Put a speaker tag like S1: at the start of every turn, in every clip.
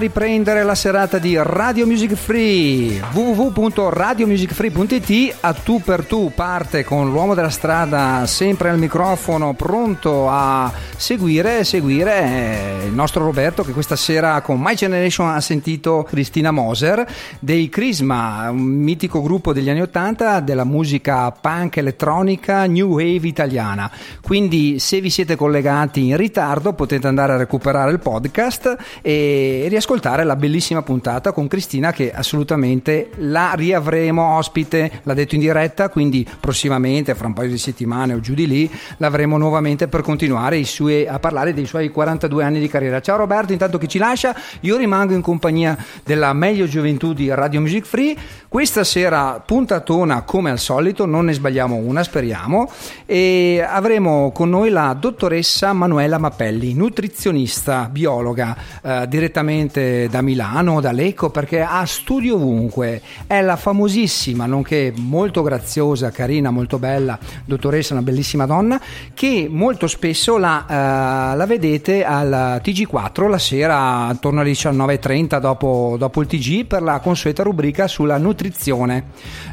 S1: Riprendere la serata di Radio Music Free. www.radiomusicfree.it a tu per tu parte con l'uomo della strada sempre al microfono pronto a seguire seguire eh, il nostro Roberto che questa sera con My Generation ha sentito Cristina Moser dei Crisma un mitico gruppo degli anni 80 della musica punk elettronica new wave italiana. Quindi se vi siete collegati in ritardo potete andare a recuperare il podcast e riascoltare la bellissima puntata con Cristina che assolutamente la riavremo ospite, l'ha detto in diretta, quindi prossimamente, fra un paio di settimane o giù di lì, l'avremo nuovamente per continuare suoi- a parlare dei suoi 42 anni di carriera. Ciao Roberto, intanto che ci lascia, io rimango in compagnia della meglio gioventù di Radio Music Free. Questa sera puntatona come al solito, non ne sbagliamo una, speriamo, e avremo con noi la dottoressa Manuela Mappelli, nutrizionista, biologa, eh, direttamente da Milano, da Lecco, perché ha studio ovunque. È la famosissima, nonché molto graziosa, carina, molto bella, dottoressa, una bellissima donna, che molto spesso la, eh, la vedete al TG4 la sera attorno alle 19.30 dopo, dopo il TG per la consueta rubrica sulla nutrizione.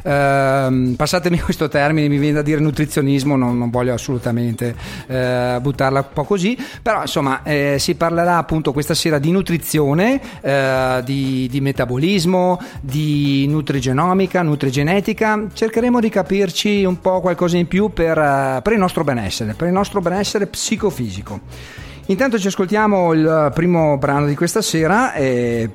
S1: Ehm, passatemi questo termine, mi viene da dire nutrizionismo, non, non voglio assolutamente eh, buttarla un po' così, però insomma eh, si parlerà appunto questa sera di nutrizione, eh, di, di metabolismo, di nutrigenomica, nutrigenetica. Cercheremo di capirci un po' qualcosa in più per, eh, per il nostro benessere, per il nostro benessere psicofisico. Intanto ci ascoltiamo il primo brano di questa sera. E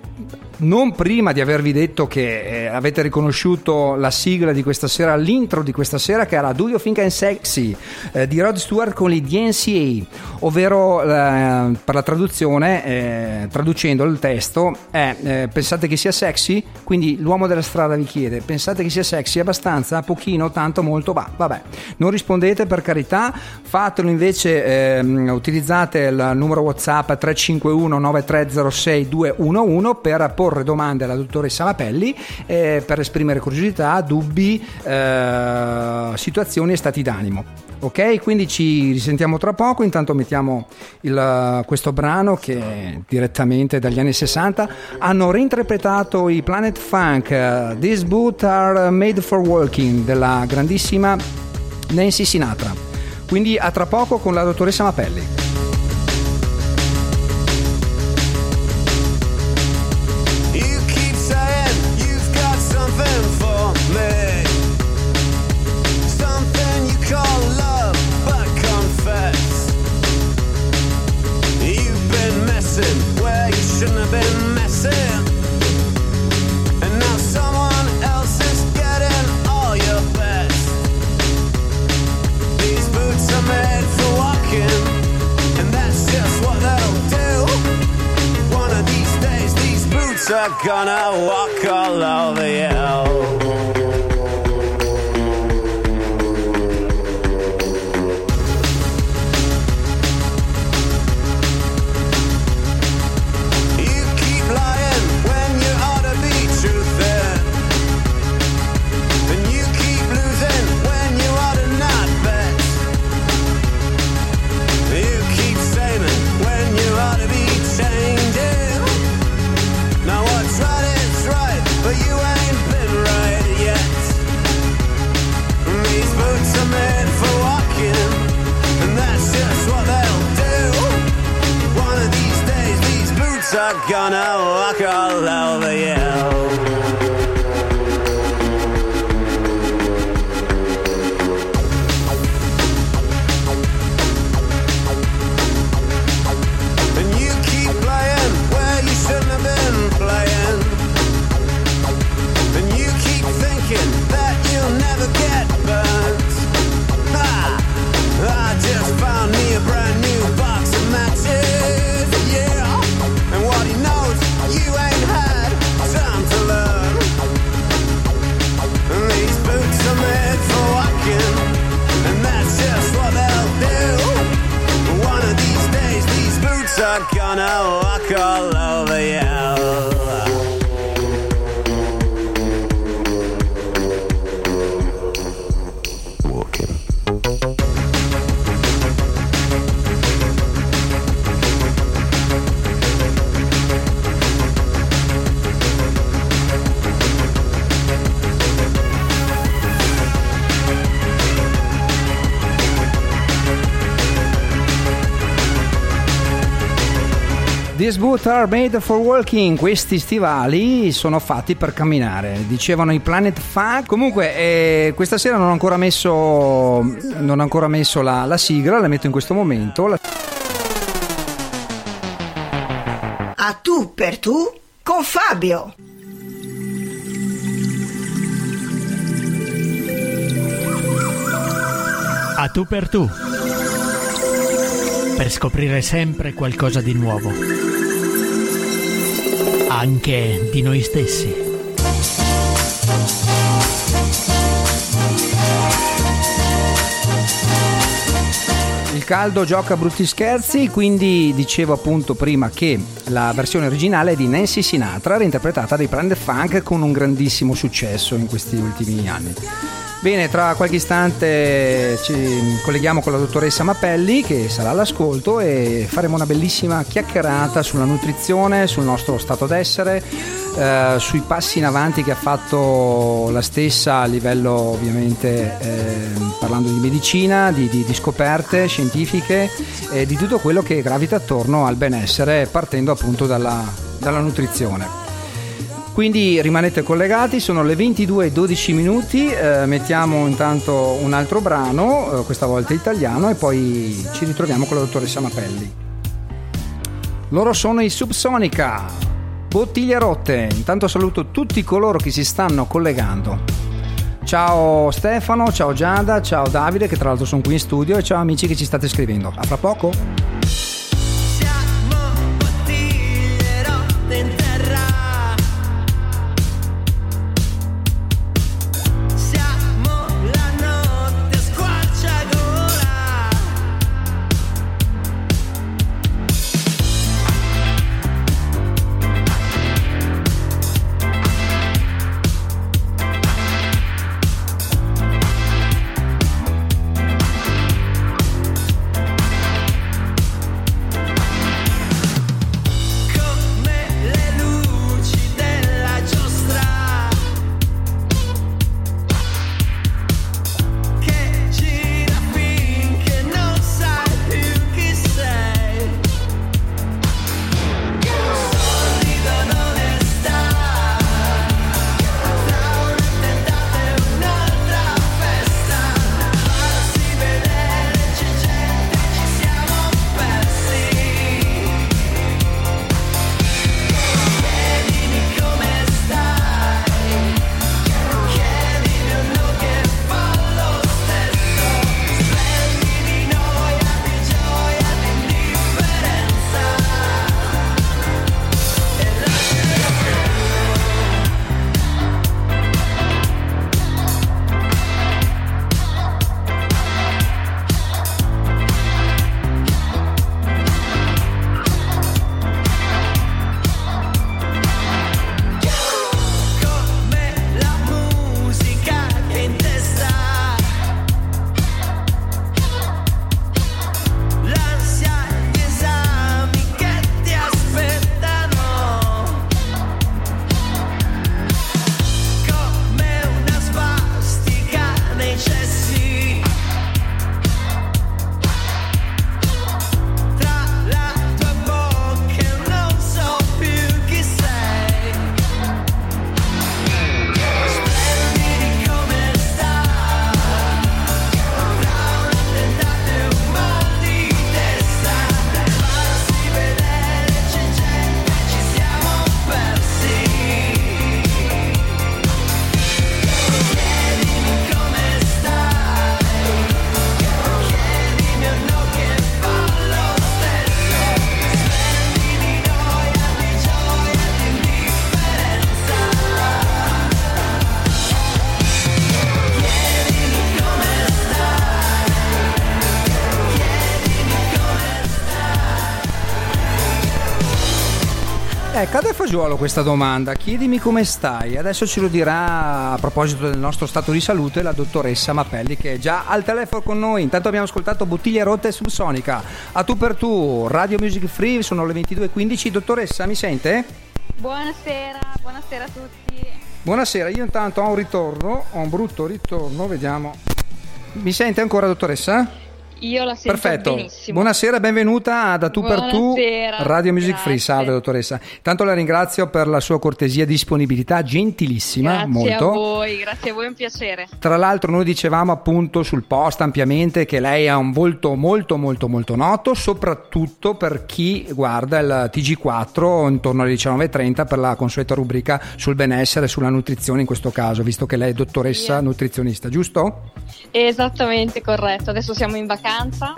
S1: non prima di avervi detto che eh, avete riconosciuto la sigla di questa sera, l'intro di questa sera che era Do You Think I'm Sexy eh, di Rod Stewart con gli DNCA, ovvero eh, per la traduzione, eh, traducendo il testo, è eh, pensate che sia sexy? Quindi l'uomo della strada vi chiede, pensate che sia sexy abbastanza? Pochino, tanto, molto? Bah, vabbè, non rispondete per carità, fatelo invece, ehm, utilizzate il numero WhatsApp 351 9306 211 per porre domande alla dottoressa Mapelli eh, per esprimere curiosità, dubbi, eh, situazioni e stati d'animo. Ok, quindi ci risentiamo tra poco. Intanto mettiamo il, questo brano che direttamente dagli anni 60 hanno reinterpretato i Planet Funk. These boots are made for walking della grandissima Nancy Sinatra. Quindi a tra poco con la dottoressa Mapelli. Gonna walk all over These boots are made for walking. Questi stivali sono fatti per camminare. Dicevano i Planet Funk. Comunque, eh, questa sera non ho ancora messo, non ho ancora messo la, la sigla, la metto in questo momento. La...
S2: A tu per tu con Fabio.
S3: A tu per tu. Per scoprire sempre qualcosa di nuovo anche di noi stessi.
S1: Il caldo gioca brutti scherzi, quindi dicevo appunto prima che la versione originale è di Nancy Sinatra, reinterpretata dai Planet Funk con un grandissimo successo in questi ultimi anni. Bene, tra qualche istante ci colleghiamo con la dottoressa Mappelli che sarà all'ascolto e faremo una bellissima chiacchierata sulla nutrizione, sul nostro stato d'essere, eh, sui passi in avanti che ha fatto la stessa a livello ovviamente eh, parlando di medicina, di, di, di scoperte scientifiche e di tutto quello che gravita attorno al benessere partendo appunto dalla, dalla nutrizione. Quindi rimanete collegati, sono le 22 e 12 minuti, eh, mettiamo intanto un altro brano, eh, questa volta italiano, e poi ci ritroviamo con la dottoressa Mapelli. Loro sono i Subsonica, bottiglie rotte. Intanto saluto tutti coloro che si stanno collegando. Ciao Stefano, ciao Giada, ciao Davide che tra l'altro sono qui in studio e ciao amici che ci state scrivendo. A fra poco. Fagiolo questa domanda. Chiedimi come stai. Adesso ce lo dirà a proposito del nostro stato di salute la dottoressa Mappelli che è già al telefono con noi. Intanto abbiamo ascoltato Bottiglie rotte subsonica. A tu per tu, Radio Music Free, sono le 22.15. Dottoressa, mi sente?
S4: Buonasera, buonasera a tutti.
S1: Buonasera, io intanto ho un ritorno, ho un brutto ritorno, vediamo. Mi sente ancora, dottoressa?
S4: Io la sento
S1: Perfetto.
S4: benissimo.
S1: Buonasera, benvenuta a Da Tu per Tu
S4: Buonasera,
S1: Radio Music Free.
S4: grazie.
S1: Salve dottoressa. Tanto la ringrazio per la sua cortesia e disponibilità, gentilissima,
S4: Grazie
S1: molto.
S4: a voi, grazie a voi, è un piacere.
S1: Tra l'altro noi dicevamo appunto sul post ampiamente che lei ha un volto molto molto molto noto, soprattutto per chi guarda il TG4 intorno alle 19.30 per la consueta rubrica sul benessere e sulla nutrizione in questo caso, visto che lei è dottoressa
S4: Sì.
S1: nutrizionista, giusto?
S4: Esattamente corretto, adesso siamo in vacanza canta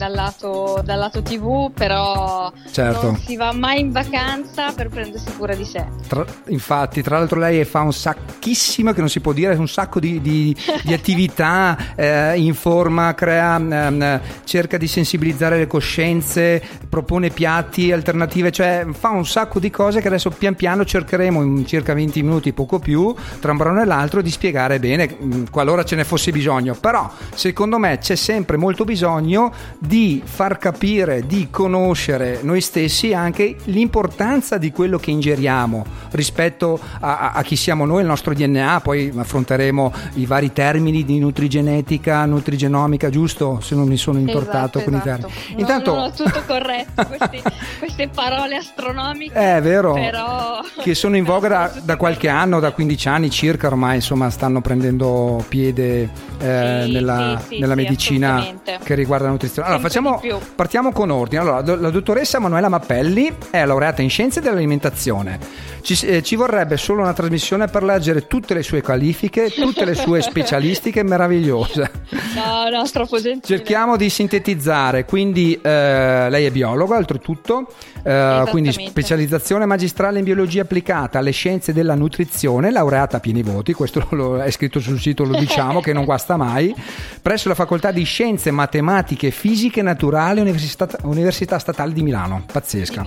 S4: dal lato, dal lato TV, però
S1: Certo.
S4: non si va mai in vacanza per prendersi cura di sé.
S1: Tra- infatti, tra l'altro, lei fa un sacchissimo, che non si può dire, un sacco di, di- di attività, eh, informa, crea, ehm, cerca di sensibilizzare le coscienze, propone piatti, alternative, cioè fa un sacco di cose che adesso pian piano cercheremo in circa 20 minuti, poco più, tra un brano e l'altro, di spiegare bene, mh, qualora ce ne fosse bisogno. Però, secondo me, c'è sempre molto bisogno di far capire, di conoscere noi stessi anche l'importanza di quello che ingeriamo rispetto a, a- chi siamo noi, il nostro DNA. Poi affronteremo i vari termini di nutrigenetica, nutrigenomica, giusto? Se non mi sono intortato
S4: Esatto,
S1: con
S4: esatto.
S1: i termini.
S4: Non-
S1: Intanto,
S4: non ho tutto corretto, questi- queste parole astronomiche.
S1: è vero
S4: Però...
S1: che sono in voga da, da qualche anno, da 15 anni circa ormai, insomma, stanno prendendo piede eh,
S4: Sì,
S1: nella,
S4: sì, sì,
S1: nella medicina che riguarda la nutrizione. Allora, facciamo, partiamo con ordine. Allora, la dottoressa Manuela Mappelli è laureata in scienze dell'alimentazione. Ci, eh, ci vorrebbe solo una trasmissione per leggere tutte le sue qualifiche, tutte le sue specialistiche meravigliose.
S4: No, no, troppo gentile.
S1: Cerchiamo di sintetizzare, quindi eh, lei è biologa oltretutto, eh, quindi specializzazione magistrale in biologia applicata alle scienze della nutrizione, laureata a pieni voti, questo lo, è scritto sul sito, lo diciamo che non guasta mai, presso la facoltà di scienze matematiche e fisiche naturali Università, Università Statale di Milano, pazzesca.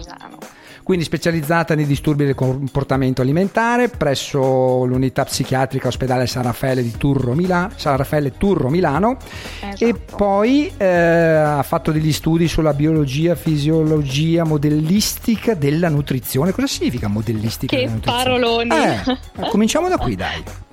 S1: Quindi specializzata nei disturbi del comportamento alimentare presso l'unità psichiatrica ospedale San Raffaele di Turro, Milano, San Raffaele Turro Milano
S4: Esatto.
S1: e poi eh, ha fatto degli studi sulla biologia, fisiologia modellistica della nutrizione. Cosa significa modellistica
S4: Che
S1: della nutrizione?
S4: paroloni.
S1: Eh, cominciamo da qui, dai.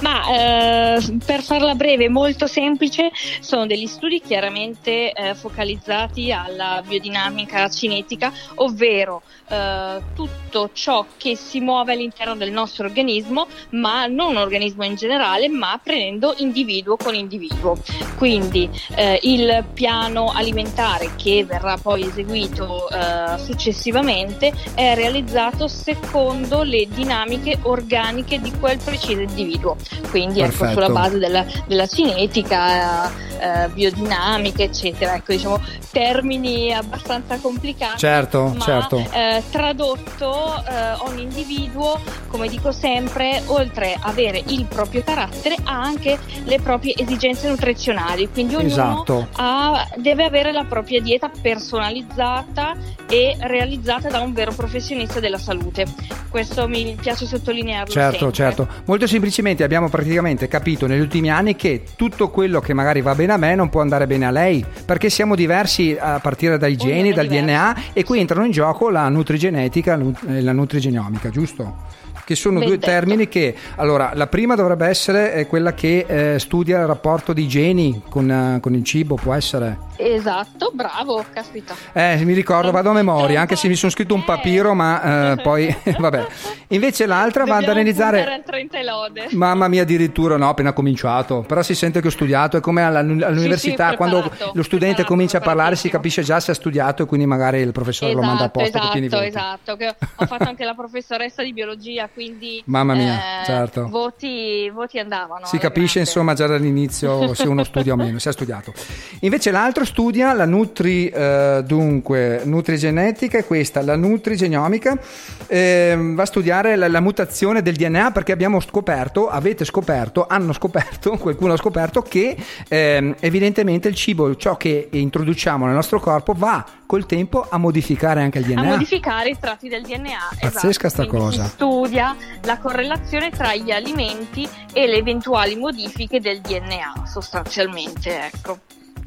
S4: Ma eh, per farla breve, molto semplice, sono degli studi chiaramente eh, focalizzati alla biodinamica cinetica, ovvero eh, tutto ciò che si muove all'interno del nostro organismo, ma non un organismo in generale, ma prendendo individuo con individuo. Quindi eh, il piano alimentare che verrà poi eseguito eh, successivamente è realizzato secondo le dinamiche organiche di quel preciso individuo. Quindi ecco, sulla base della, della cinetica, eh, biodinamica, eccetera. Ecco, diciamo termini abbastanza complicati.
S1: Certo,
S4: ma,
S1: certo.
S4: eh, tradotto eh, ogni individuo, come dico sempre, oltre ad avere il proprio carattere, ha anche le proprie esigenze nutrizionali. Quindi ognuno
S1: Esatto.
S4: ha- deve avere la propria dieta personalizzata e realizzata da un vero professionista della salute. Questo mi piace sottolinearlo.
S1: Certo,
S4: sempre.
S1: certo. Molto semplicemente abbiamo praticamente capito negli ultimi anni che tutto quello che magari va bene a me non può andare bene a lei, perché siamo diversi a partire dai geni,
S4: Ognuno
S1: dal
S4: diverso.
S1: DNA e qui entrano in gioco la nutrigenetica e la nutrigenomica, giusto? Che sono
S4: Ben
S1: due
S4: detto.
S1: termini che, allora, la prima dovrebbe essere eh, quella che eh, studia il rapporto di geni con, eh, con il cibo, può essere?
S4: Esatto, bravo, caspita.
S1: Eh, mi ricordo, vado a memoria, anche se mi sono scritto un papiro, ma eh, poi, vabbè. Invece l'altra va ad analizzare...
S4: puntare al 30 lode.
S1: Mamma mia, addirittura no, appena cominciato. Però si sente che ho studiato. È come all'università,
S4: sì,
S1: quando
S4: preparato,
S1: lo studente comincia a parlare, si capisce già se ha studiato e quindi magari il professore lo manda a posto
S4: esatto,
S1: voti.
S4: esatto. Che ho fatto anche la professoressa di biologia, quindi
S1: Mamma mia,
S4: eh,
S1: certo.
S4: voti, voti andavano.
S1: Si capisce
S4: grande.
S1: insomma già dall'inizio se uno studia o meno, se ha studiato. Invece l'altro studia la nutri, eh, dunque, nutrigenetica è questa, la nutrigenomica, ehm, va a studiare la, la mutazione del DNA perché abbiamo scoperto, avete scoperto, hanno scoperto, qualcuno ha scoperto che ehm, evidentemente il cibo, ciò che introduciamo nel nostro corpo va col tempo a modificare anche il
S4: a
S1: DNA.
S4: modificare i tratti del DNA.
S1: Pazzesca
S4: esatto.
S1: sta
S4: Quindi
S1: cosa.
S4: Si studia la correlazione tra gli alimenti e le eventuali modifiche del DNA, sostanzialmente, ecco.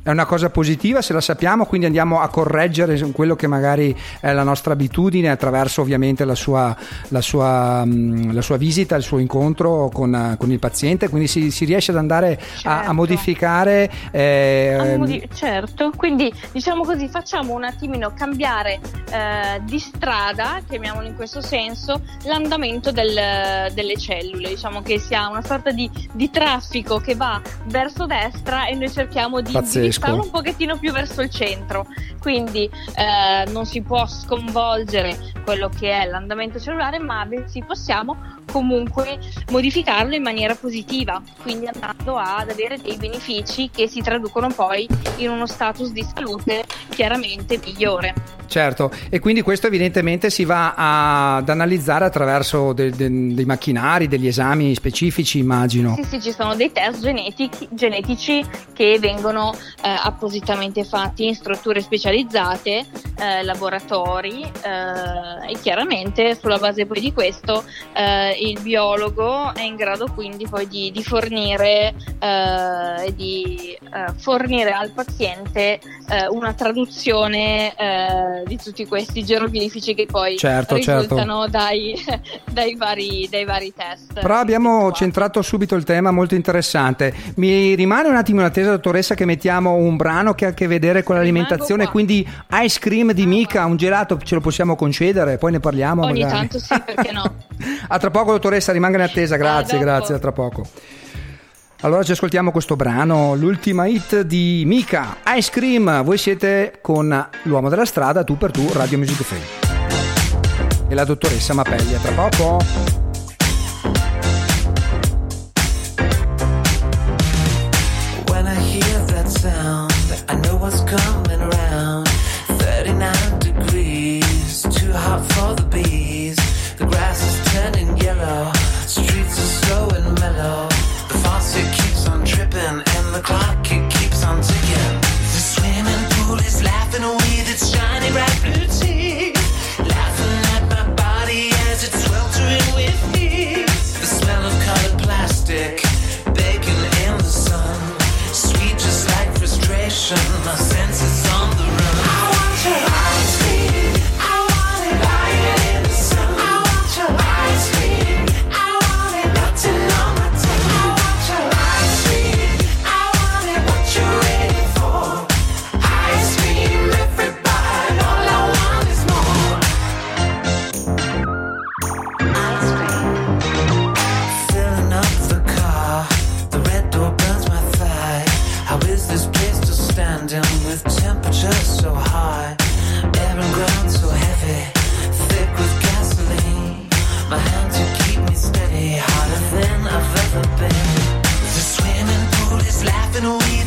S1: È una cosa positiva se la sappiamo, quindi andiamo a correggere quello che magari è la nostra abitudine attraverso ovviamente la sua, la sua, mh, la sua visita, il suo incontro con, con il paziente, quindi si, si riesce ad andare a, a
S4: Certo.
S1: modificare. eh,
S4: Ah, modi- certo, quindi diciamo così, facciamo un attimino cambiare eh, di strada, chiamiamolo in questo senso, l'andamento del- delle cellule, diciamo che si ha una sorta di, di traffico che va verso destra e noi cerchiamo di
S1: Pazzesco.
S4: Indirizzarlo un pochettino più verso il centro, quindi eh, non si può sconvolgere quello che è l'andamento cellulare, ma bensì possiamo comunque modificarlo in maniera positiva, quindi andando ad avere dei benefici che si traducono poi in uno status di salute chiaramente migliore.
S5: Certo, e quindi questo evidentemente si va a- ad analizzare attraverso de- de- dei macchinari, degli esami specifici, immagino.
S4: Sì, sì, ci sono dei test genetici, genetici che vengono eh, appositamente fatti in strutture specializzate, eh, laboratori eh, e chiaramente sulla base poi di questo eh, il biologo è in grado quindi poi di, di fornire, eh, di, eh, fornire al paziente eh, una traduzione eh, di tutti questi geroglifici che poi
S5: Certo, certo.
S4: risultano dai, dai vari, dai vari test.
S5: Però abbiamo centrato subito il tema, molto interessante. Mi rimane un attimo in attesa, dottoressa, che mettiamo un brano che ha a che vedere con l'alimentazione, quindi ice cream di Mica, un gelato, ce lo possiamo concedere, poi ne parliamo
S4: Ogni
S5: magari.
S4: tanto sì, perché no?
S5: A tra poco, dottoressa, rimanga in attesa, grazie,
S4: dopo.
S5: grazie, a tra poco. Allora ci ascoltiamo questo brano, l'ultima hit di Mika, Ice Cream. Voi siete con l'uomo della strada, tu per tu, Radio Music Free. E la dottoressa Mapelli, a tra poco.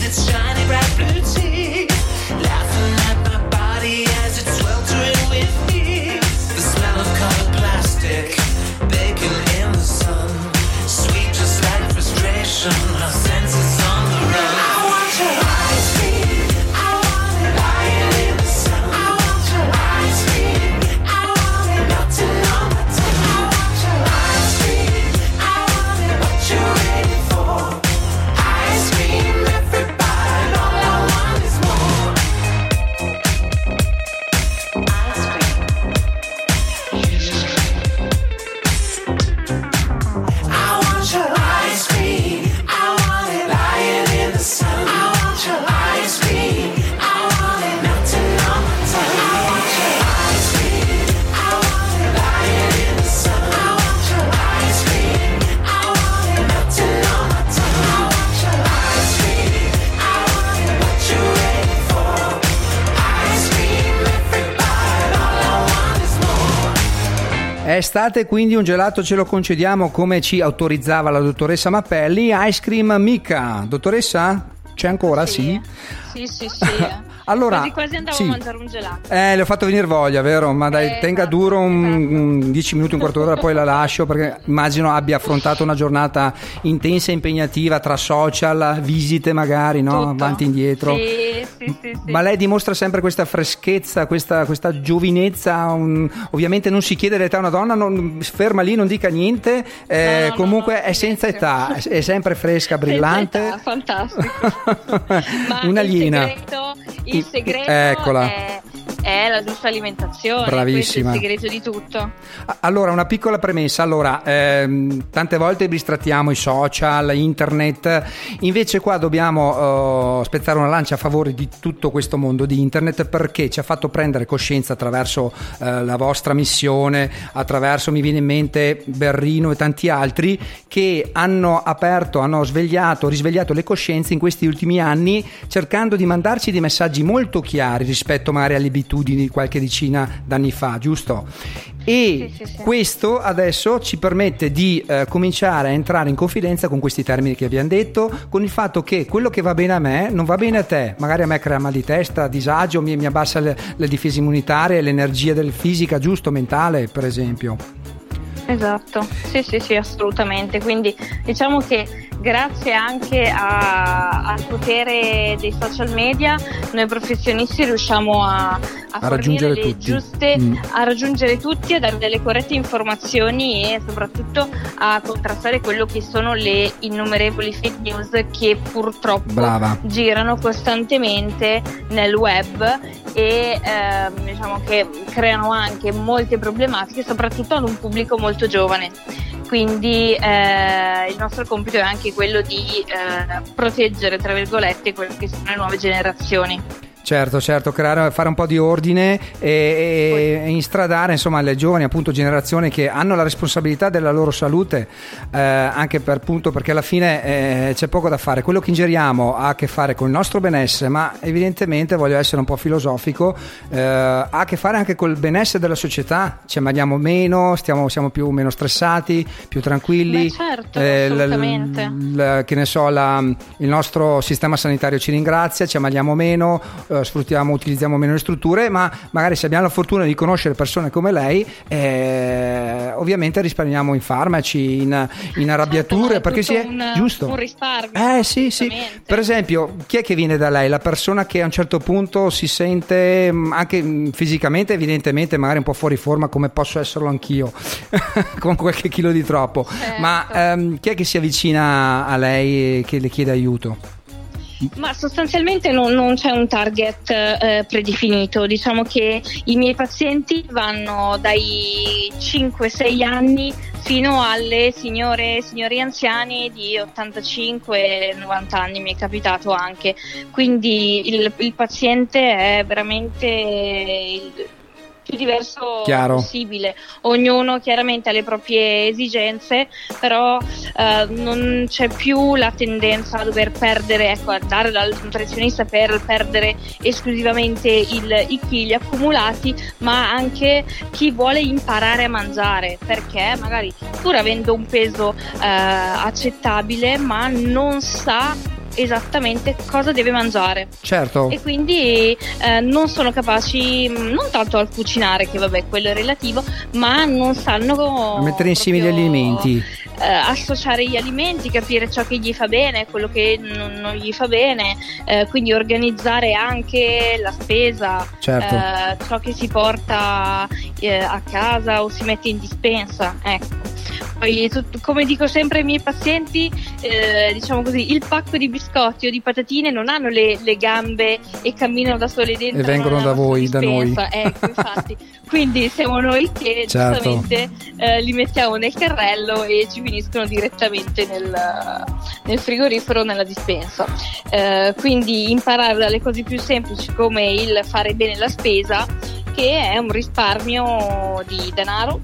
S6: it's
S5: shining. Estate, quindi un gelato ce lo concediamo come ci autorizzava la dottoressa Mappelli. Ice cream Mica. Dottoressa? C'è ancora? Sì.
S4: Sì, sì, sì.
S5: Allora,
S4: quasi quasi andavo
S5: sì.
S4: a mangiare un gelato.
S5: Eh, le ho fatto venire voglia, vero? Ma dai,
S4: Eh,
S5: tenga
S4: esatto,
S5: duro un,
S4: esatto.
S5: un 10 minuti, un quarto d'ora, poi la lascio perché immagino abbia affrontato una giornata intensa e impegnativa tra social, visite magari, no?
S4: Tutto.
S5: Avanti e indietro.
S4: Sì, sì, sì, sì.
S5: Ma lei dimostra sempre questa freschezza, questa, questa giovinezza. un- ovviamente non si chiede l'età a una donna, non, ferma lì, non dica niente. eh,
S4: No, no,
S5: comunque
S4: no,
S5: è senza età, è sempre fresca, brillante.
S4: Età, fantastico. Ma
S5: Un'aliena.
S4: Il segreto, il Segreto
S5: eccola.
S4: è, è la giusta alimentazione.
S5: Bravissima.
S4: Questo è il segreto di tutto.
S5: Allora, una piccola premessa. Allora, ehm, tante volte bistrattiamo i social, internet, invece qua dobbiamo eh, spezzare una lancia a favore di tutto questo mondo di internet perché ci ha fatto prendere coscienza attraverso eh, la vostra missione, attraverso, mi viene in mente, Berrino e tanti altri, che hanno aperto, hanno svegliato, risvegliato le coscienze in questi ultimi anni cercando di mandarci dei messaggi molto chiari rispetto magari alle abitudini
S1: abitudini di qualche decina d'anni fa, giusto? E
S4: Sì, sì, sì.
S1: questo adesso ci permette di eh, cominciare a entrare in confidenza con questi termini che abbiamo detto, con il fatto che quello che va bene a me non va bene a te, magari a me crea mal di testa, disagio, mi, mi abbassa le, le difese immunitarie, l'energia del fisica, giusto, mentale per esempio.
S4: Esatto, sì, sì, sì, assolutamente. Quindi diciamo che grazie anche a- al potere dei social media, noi professionisti riusciamo a, a fornire
S1: raggiungere
S4: le
S1: tutti.
S4: giuste,
S1: Mm.
S4: a raggiungere tutti, a dare delle corrette informazioni e soprattutto a contrastare quello che sono le innumerevoli fake news che purtroppo
S1: Brava.
S4: girano costantemente nel web e ehm, diciamo che creano anche molte problematiche, soprattutto ad un pubblico molto giovane. Quindi eh, il nostro compito è anche quello di eh, proteggere, tra virgolette, quelle che sono le nuove generazioni.
S1: Certo, certo, creare, fare un po' di ordine e, e instradare insomma le giovani appunto generazioni che hanno la responsabilità della loro salute, eh, anche per appunto perché alla fine eh, c'è poco da fare. Quello che ingeriamo ha a che fare con il nostro benessere, ma evidentemente voglio essere un po' filosofico, eh, ha a che fare anche col benessere della società. Ci ammaliamo meno, stiamo, siamo più meno stressati, più tranquilli.
S4: Beh, certo,
S1: Eh, l-
S4: assolutamente.
S1: l- che ne so, la- il nostro sistema sanitario ci ringrazia, ci ammaliamo meno, eh, sfruttiamo, utilizziamo meno le strutture, ma magari se abbiamo la fortuna di conoscere persone come lei, eh, ovviamente risparmiamo in farmaci, in, in arrabbiature,
S4: Certo,
S1: perché si è
S4: un-
S1: giusto.
S4: un risparmio,
S1: Eh sì, sì. Per esempio, chi è che viene da lei? La persona che a un certo punto si sente mh, anche mh, fisicamente, evidentemente, magari un po' fuori forma, come posso esserlo anch'io, con qualche chilo di troppo.
S4: Certo.
S1: Ma ehm, chi è che si avvicina a lei e che le chiede aiuto?
S4: Ma sostanzialmente non, non c'è un target eh, predefinito, diciamo che i miei pazienti vanno dai 5-6 anni fino alle signore, signori anziani di 85-90 anni, mi è capitato anche, quindi il, il paziente è veramente il più diverso
S1: Chiaro.
S4: possibile, ognuno chiaramente ha le proprie esigenze, però eh, non c'è più la tendenza a dover perdere, ecco, andare dal nutrizionista per perdere esclusivamente il- i chili accumulati, ma anche chi vuole imparare a mangiare, perché magari pur avendo un peso eh, accettabile, ma non sa esattamente cosa deve mangiare
S1: Certo.
S4: e quindi eh, non sono capaci mh, non tanto al cucinare che vabbè quello è relativo ma non sanno
S1: A mettere insieme gli alimenti.
S4: eh, associare gli alimenti capire ciò che gli fa bene quello che non, non gli fa bene eh, quindi organizzare anche la spesa
S1: Certo.
S4: eh, ciò che si porta eh, a casa o si mette in dispensa ecco poi, come dico sempre ai miei pazienti, eh, diciamo così, il pacco di biscotti o di patatine non hanno le, le gambe e camminano da sole dentro.
S1: E vengono da voi, da noi.
S4: dispensa. Ecco, infatti. Quindi siamo noi che
S1: Certo.
S4: giustamente eh, li mettiamo nel carrello e ci finiscono direttamente nel, nel frigorifero o nella dispensa. Eh, quindi imparare dalle cose più semplici come il fare bene la spesa, che è un risparmio di denaro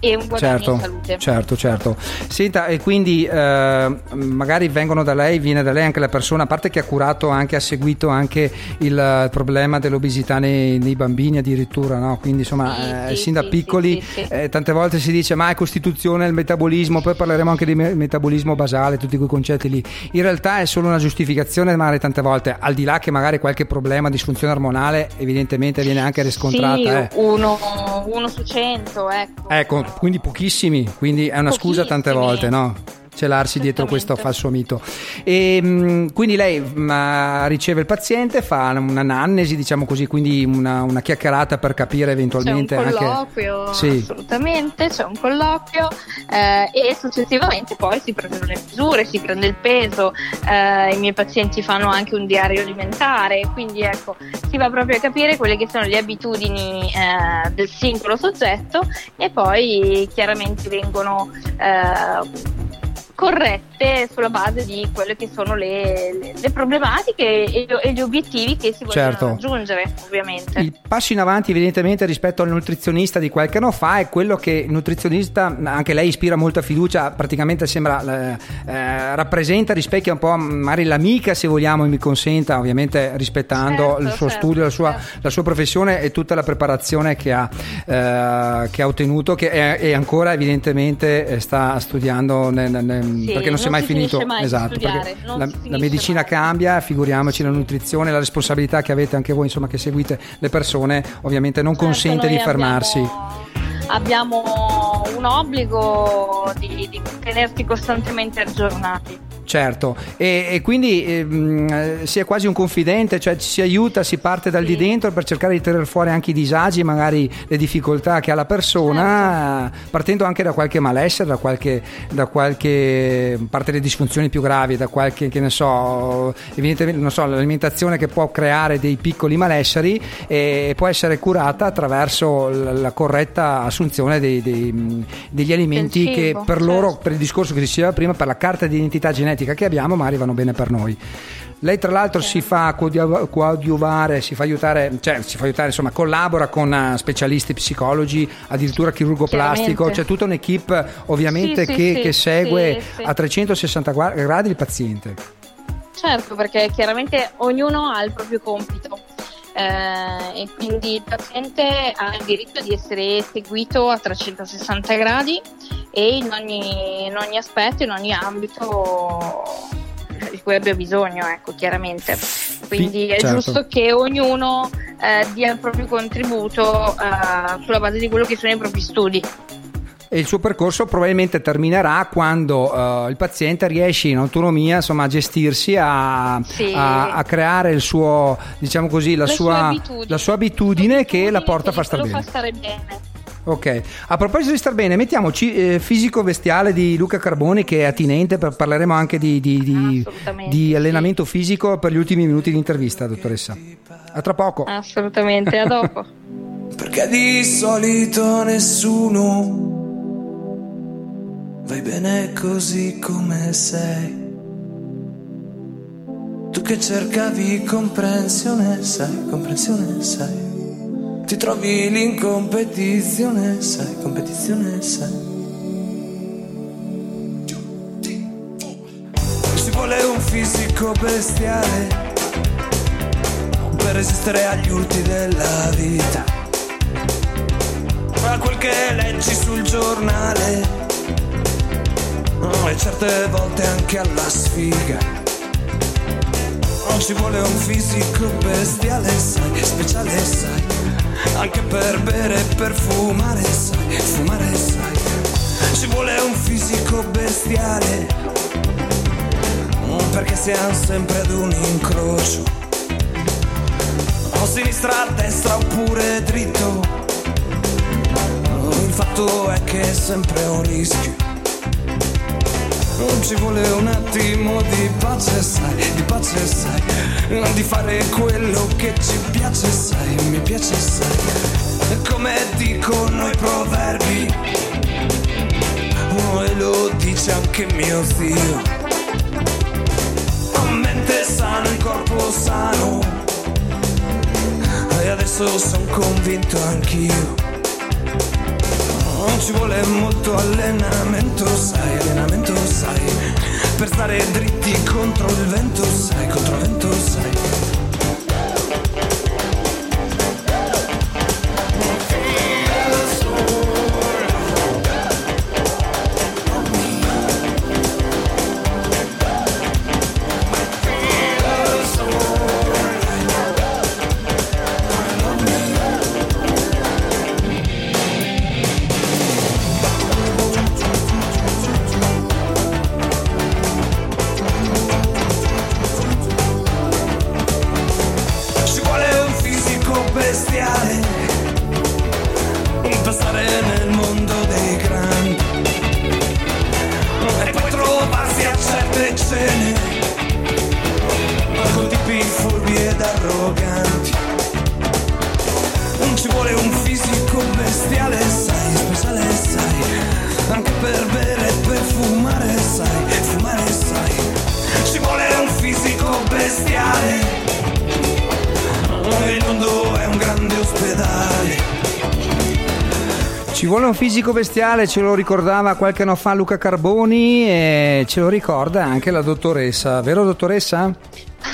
S4: e un guadagno
S1: Certo,
S4: in salute.
S1: certo, certo. Senta, e quindi eh, magari vengono da lei, viene da lei anche la persona, a parte che ha curato anche, ha seguito anche il eh, problema dell'obesità nei, nei bambini addirittura, no? Quindi insomma,
S4: Sì,
S1: eh,
S4: sì,
S1: sin da
S4: sì,
S1: piccoli, eh, tante volte si dice ma è costituzione, il metabolismo, poi parleremo anche di me- metabolismo basale, tutti quei concetti lì. In realtà è solo una giustificazione, magari tante volte, al di là che magari qualche problema, disfunzione ormonale, evidentemente viene anche riscontrata.
S4: Sì,
S1: eh.
S4: uno, uno su cento, ecco.
S1: Ecco, quindi pochissimi, quindi è una scusa tante
S4: Pochissimi.
S1: volte, no? Celarsi dietro questo falso mito. E, mh, quindi lei mh, riceve il paziente, fa un'anannesi, diciamo così, quindi una, una chiacchierata per capire
S4: C'è un
S1: eventualmente
S4: colloquio,
S1: anche. Sì,
S4: assolutamente, c'è un colloquio eh, e successivamente poi si prendono le misure, si prende il peso, eh, i miei pazienti fanno anche un diario alimentare, quindi ecco, si va proprio a capire quelle che sono le abitudini eh, del singolo soggetto e poi chiaramente vengono eh, corrette sulla base di quelle che sono le, le, le problematiche e, e, gli obiettivi che si vogliono
S1: Certo.
S4: raggiungere, ovviamente.
S1: Il passo in avanti evidentemente rispetto al nutrizionista di qualche anno fa è quello che il nutrizionista, anche lei ispira molta fiducia, praticamente sembra, eh, eh, rappresenta, rispecchia un po' magari l'amica se vogliamo e mi consenta, ovviamente rispettando
S4: Certo,
S1: il suo
S4: certo,
S1: studio, la sua,
S4: certo.
S1: la sua professione e tutta la preparazione che ha, eh, che ha ottenuto che è, e ancora evidentemente eh, sta studiando nel- nel-
S4: Sì,
S1: perché non si è mai
S4: si
S1: finito.
S4: mai
S1: esatto,
S4: studiare,
S1: la, la medicina
S4: mai.
S1: cambia, figuriamoci la nutrizione, la responsabilità che avete anche voi, insomma, che seguite le persone, ovviamente non
S4: Certo,
S1: consente di fermarsi.
S4: Abbiamo, abbiamo un obbligo di, di tenersi costantemente aggiornati.
S1: Certo, e, e quindi ehm, eh, si è quasi un confidente, cioè ci si aiuta, si parte dal di
S4: Sì.
S1: dentro per cercare di tenere fuori anche i disagi, magari le difficoltà che ha la persona,
S4: Certo.
S1: partendo anche da qualche malessere, da qualche, da qualche parte delle disfunzioni più gravi, da qualche, che ne so, evidentemente, non so, l'alimentazione che può creare dei piccoli malesseri e può essere curata attraverso la, la corretta assunzione dei- dei- degli alimenti che per loro,
S4: certo.
S1: per il discorso che si diceva prima, per la carta di identità genetica che abbiamo, magari vanno bene per noi. Lei tra l'altro si fa coadiuva- coadiuvare, si fa aiutare, cioè si fa aiutare, insomma, collabora con eh, specialisti psicologi, addirittura chirurgo plastico, c'è tutta un'equipe ovviamente
S4: Sì,
S1: che,
S4: sì,
S1: che segue
S4: sì,
S1: a 360 gra- gradi il paziente.
S4: Certo, perché chiaramente ognuno ha il proprio compito. Eh, e quindi il paziente ha il diritto di essere seguito a 360 gradi e in ogni, in ogni aspetto, in ogni ambito di cui abbia bisogno, ecco, chiaramente. Quindi è
S1: certo.
S4: giusto che ognuno eh, dia il proprio contributo eh, sulla base di quello che sono i propri studi.
S1: E il suo percorso probabilmente terminerà quando eh, il paziente riesce in autonomia insomma, a gestirsi, a,
S4: Sì.
S1: a- a creare il suo, diciamo così, la, sua,
S4: abitudini.
S1: la sua abitudine che la porta a far
S4: che
S1: star
S4: lo
S1: bene.
S4: stare bene.
S1: Ok, a proposito di star bene, mettiamoci eh, fisico bestiale di Luca Carboni che è attinente, per- parleremo anche di, di- di-
S4: Assolutamente,
S1: di
S4: sì.
S1: allenamento fisico per gli ultimi minuti di intervista, dottoressa. A tra poco.
S4: Assolutamente, a dopo.
S7: Perché di solito nessuno vai bene così come sei. Tu che cercavi comprensione, sai, comprensione, sai. Ti trovi in competizione, sai, competizione, sai. Ci vuole un fisico bestiale per resistere agli urti della vita. A quel che leggi sul giornale e certe volte anche alla sfiga. Non ci vuole un fisico bestiale, sai, speciale, sai, anche per bere e per fumare, sai, fumare, sai. Ci vuole un fisico bestiale, perché siamo sempre ad un incrocio. O sinistra, a destra oppure dritto. Il fatto è che è sempre un rischio. Ci vuole un attimo di pace, sai, di pace, sai, di fare quello che ci piace, sai, mi piace, sai. Come dicono i proverbi, oh, e lo dice anche mio zio. Mente sana, il corpo sano, e adesso sono convinto anch'io. Non ci vuole molto allenamento, sai, allenamento, sai, per stare dritti contro il vento, sai, contro il vento, sai. arroganti. Non ci vuole un fisico bestiale, sai, speciale, sai. Anche per bere e per fumare, sai, fumare, sai. Ci vuole un fisico bestiale. Il mondo è un grande ospedale.
S1: Ci vuole un fisico bestiale, ce lo ricordava qualche anno fa Luca Carboni e ce lo ricorda anche la dottoressa, vero dottoressa?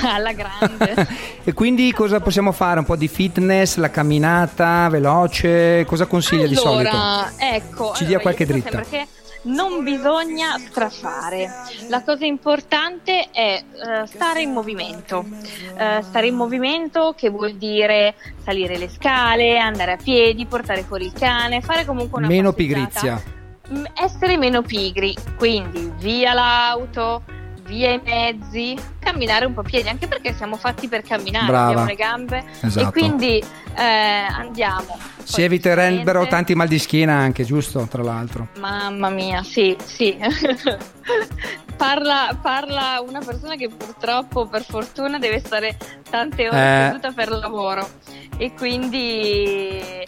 S4: Alla grande.
S1: E quindi cosa possiamo fare? Un po' di fitness, la camminata veloce? Cosa consiglia di solito?
S4: Allora, ecco,
S1: Ci dia
S4: allora,
S1: qualche
S4: io dico
S1: dritta.
S4: che non bisogna strafare. La cosa importante è eh, stare in movimento. Eh, stare in movimento che vuol dire salire le scale, andare a piedi, portare fuori il cane, fare comunque una
S1: Meno
S4: passeggiata.
S1: pigrizia.
S4: Mm, Essere meno pigri, quindi via l'auto, via i mezzi, camminare un po' a piedi, anche perché siamo fatti per camminare,
S1: Brava.
S4: abbiamo le gambe
S1: Esatto.
S4: e quindi eh, andiamo.
S1: Si eviterebbero tanti mal di schiena anche, giusto? Tra l'altro.
S4: Mamma mia, sì, sì. parla, parla una persona che purtroppo, per fortuna, deve stare tante ore
S1: Eh.
S4: seduta per lavoro. E quindi eh,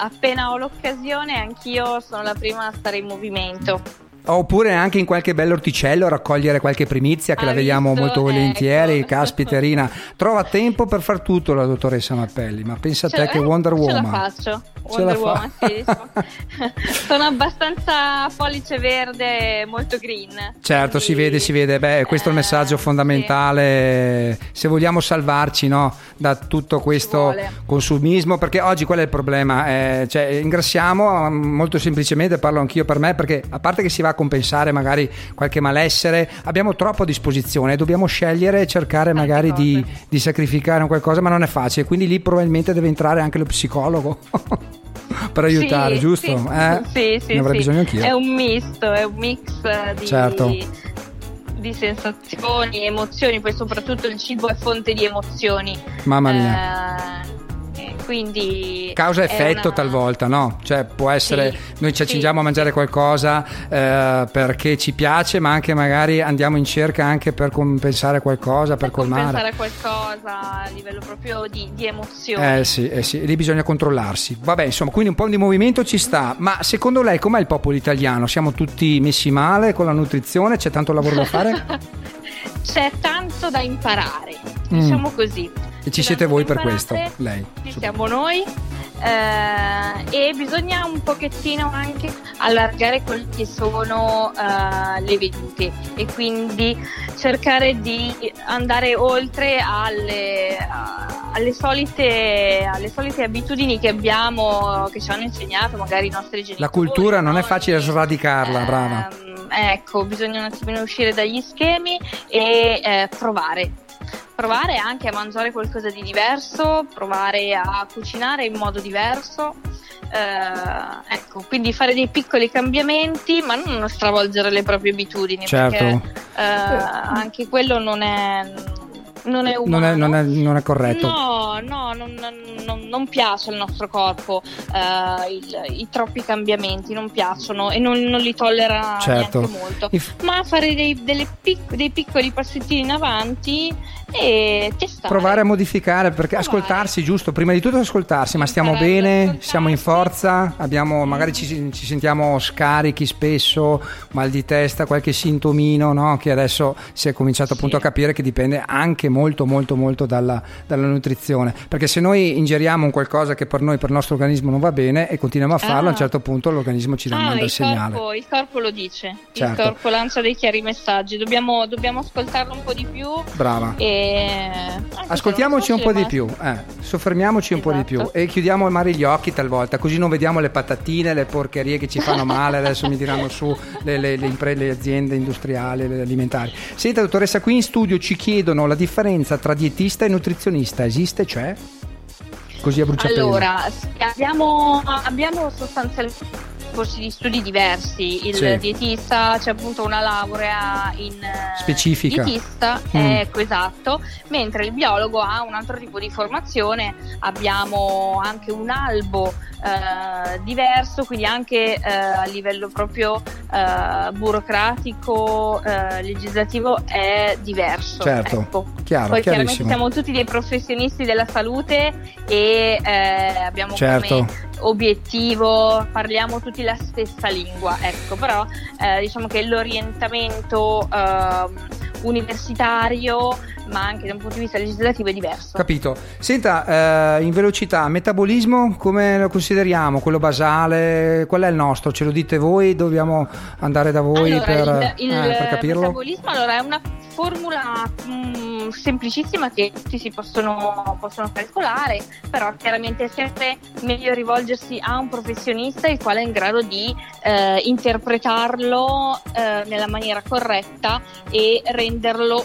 S4: appena ho l'occasione, anch'io sono la prima a stare in movimento.
S1: Oppure anche in qualche bell'orticello raccogliere qualche primizia che
S4: Ha
S1: la vediamo
S4: visto?
S1: molto volentieri.
S4: Ecco.
S1: Caspiterina, trova tempo per far tutto la dottoressa Mappelli. Ma pensa a te che
S4: eh,
S1: Wonder
S4: Ce
S1: Woman.
S4: la faccio.
S1: Ce la
S4: Wonder
S1: fa.
S4: Woman, sì, sono- abbastanza pollice verde, molto green.
S1: Certo, si
S4: Quindi,
S1: vede, si vede. Beh, questo è il
S4: eh,
S1: messaggio
S4: sì.
S1: fondamentale. Se vogliamo salvarci no, da tutto questo consumismo, perché oggi qual è il problema? Eh, cioè, ingrassiamo mm, molto semplicemente, parlo anch'io per me, perché a parte che si va compensare magari qualche malessere, abbiamo troppo a disposizione, dobbiamo scegliere e cercare magari di, di sacrificare un qualcosa, ma non è facile. Quindi lì probabilmente deve entrare anche lo psicologo. per aiutare,
S4: Sì,
S1: giusto?
S4: Sì,
S1: Eh?
S4: sì, sì,
S1: ne avrei
S4: sì.
S1: bisogno anch'io.
S4: È un misto, è un mix di,
S1: Certo.
S4: di sensazioni, emozioni, poi soprattutto il cibo è fonte di emozioni.
S1: Mamma mia.
S4: Eh, quindi
S1: Causa effetto
S4: una-
S1: talvolta, no? Cioè può essere
S4: Sì,
S1: noi ci
S4: sì,
S1: accingiamo a mangiare
S4: sì.
S1: qualcosa eh, perché ci piace, ma anche magari andiamo in cerca anche per compensare qualcosa, per,
S4: per compensare
S1: colmare.
S4: qualcosa a livello proprio di, di emozioni.
S1: Eh sì, eh sì, lì bisogna controllarsi. Vabbè, insomma, quindi un po' di movimento ci sta. Ma secondo lei com'è il popolo italiano? Siamo tutti messi male con la nutrizione? C'è tanto lavoro da fare?
S4: C'è tanto da imparare,
S1: Mm.
S4: diciamo così.
S1: E ci siete voi per questo, lei.
S4: Ci siamo noi eh, e bisogna un pochettino anche allargare quelle che sono eh, le vedute e quindi cercare di andare oltre alle, alle, solite, alle solite abitudini che abbiamo, che ci hanno insegnato magari i nostri genitori.
S1: La cultura non è facile sradicarla, brava.
S4: Ehm, Ecco, bisogna un attimino uscire dagli schemi e eh, provare. Provare anche a mangiare qualcosa di diverso, provare a cucinare in modo diverso. Eh, ecco, quindi fare dei piccoli cambiamenti, ma non stravolgere le proprie abitudini.
S1: Certo.
S4: Perché eh, anche quello non è, non è umano.
S1: Non è, non è- non è corretto.
S4: No, no, non, non- piace al nostro corpo eh, il- i troppi cambiamenti, non piacciono e non, non li tollera
S1: Certo.
S4: molto.
S1: Inf-
S4: Ma fare dei, delle pic- dei piccoli passettini in avanti e testare.
S1: Provare a modificare, perché
S4: Provare.
S1: ascoltarsi, giusto? Prima di tutto ascoltarsi, ma stiamo
S4: Imparare
S1: bene, siamo in forza, abbiamo, magari ci, ci sentiamo scarichi spesso, mal di testa, qualche sintomino, no? Che adesso si è cominciato appunto a capire che dipende anche molto, molto, molto dalla, dalla nutrizione. Perché se noi ingeriamo un qualcosa che per noi, per il nostro organismo non va bene e continuiamo a farlo,
S4: Ah.
S1: a un certo punto l'organismo ci dà
S4: Ah,
S1: manda il
S4: il
S1: segnale.
S4: corpo, il corpo lo dice,
S1: Certo.
S4: il corpo lancia dei chiari messaggi, dobbiamo, dobbiamo ascoltarlo un po' di più
S1: Brava.
S4: e...
S1: Ascoltiamoci
S4: non
S1: un po' di più, eh, soffermiamoci un po' di più
S4: Esatto.
S1: e chiudiamo magari gli occhi talvolta, così non vediamo le patatine, le porcherie che ci fanno male, adesso mi diranno su le, le- le impre- le aziende industriali, le alimentari. Senta dottoressa, qui in studio ci chiedono la differenza tra dietista e nutrizionista, esiste cioè? Così a bruciapelo.
S4: Allora, abbiamo, abbiamo sostanzialmente corsi di studi diversi. Il
S1: Sì.
S4: dietista c'è appunto una laurea in eh,
S1: Specifica.
S4: dietista,
S1: Mm.
S4: ecco esatto, mentre il biologo ha un altro tipo di formazione. Abbiamo anche un albo eh, diverso, quindi anche eh, a livello proprio eh, burocratico, eh, legislativo è diverso.
S1: Certo,
S4: ecco.
S1: chiaro,
S4: Poi chiaramente siamo tutti dei professionisti della salute e eh, abbiamo
S1: Certo.
S4: come obiettivo, parliamo tutti la stessa lingua, ecco, però eh, diciamo che l'orientamento ehm, universitario, ma anche da un punto di vista legislativo è diverso.
S1: Capito. Senta, eh, in velocità, metabolismo come lo consideriamo? Quello basale? Qual è il nostro? Ce lo dite voi? Dobbiamo andare da voi
S4: Allora,
S1: per,
S4: il, il
S1: eh, per capirlo?
S4: metabolismo allora, è una formula mh, semplicissima che tutti si possono, possono calcolare, però chiaramente è sempre meglio rivolgersi a un professionista il quale è in grado di eh, interpretarlo eh, nella maniera corretta e renderlo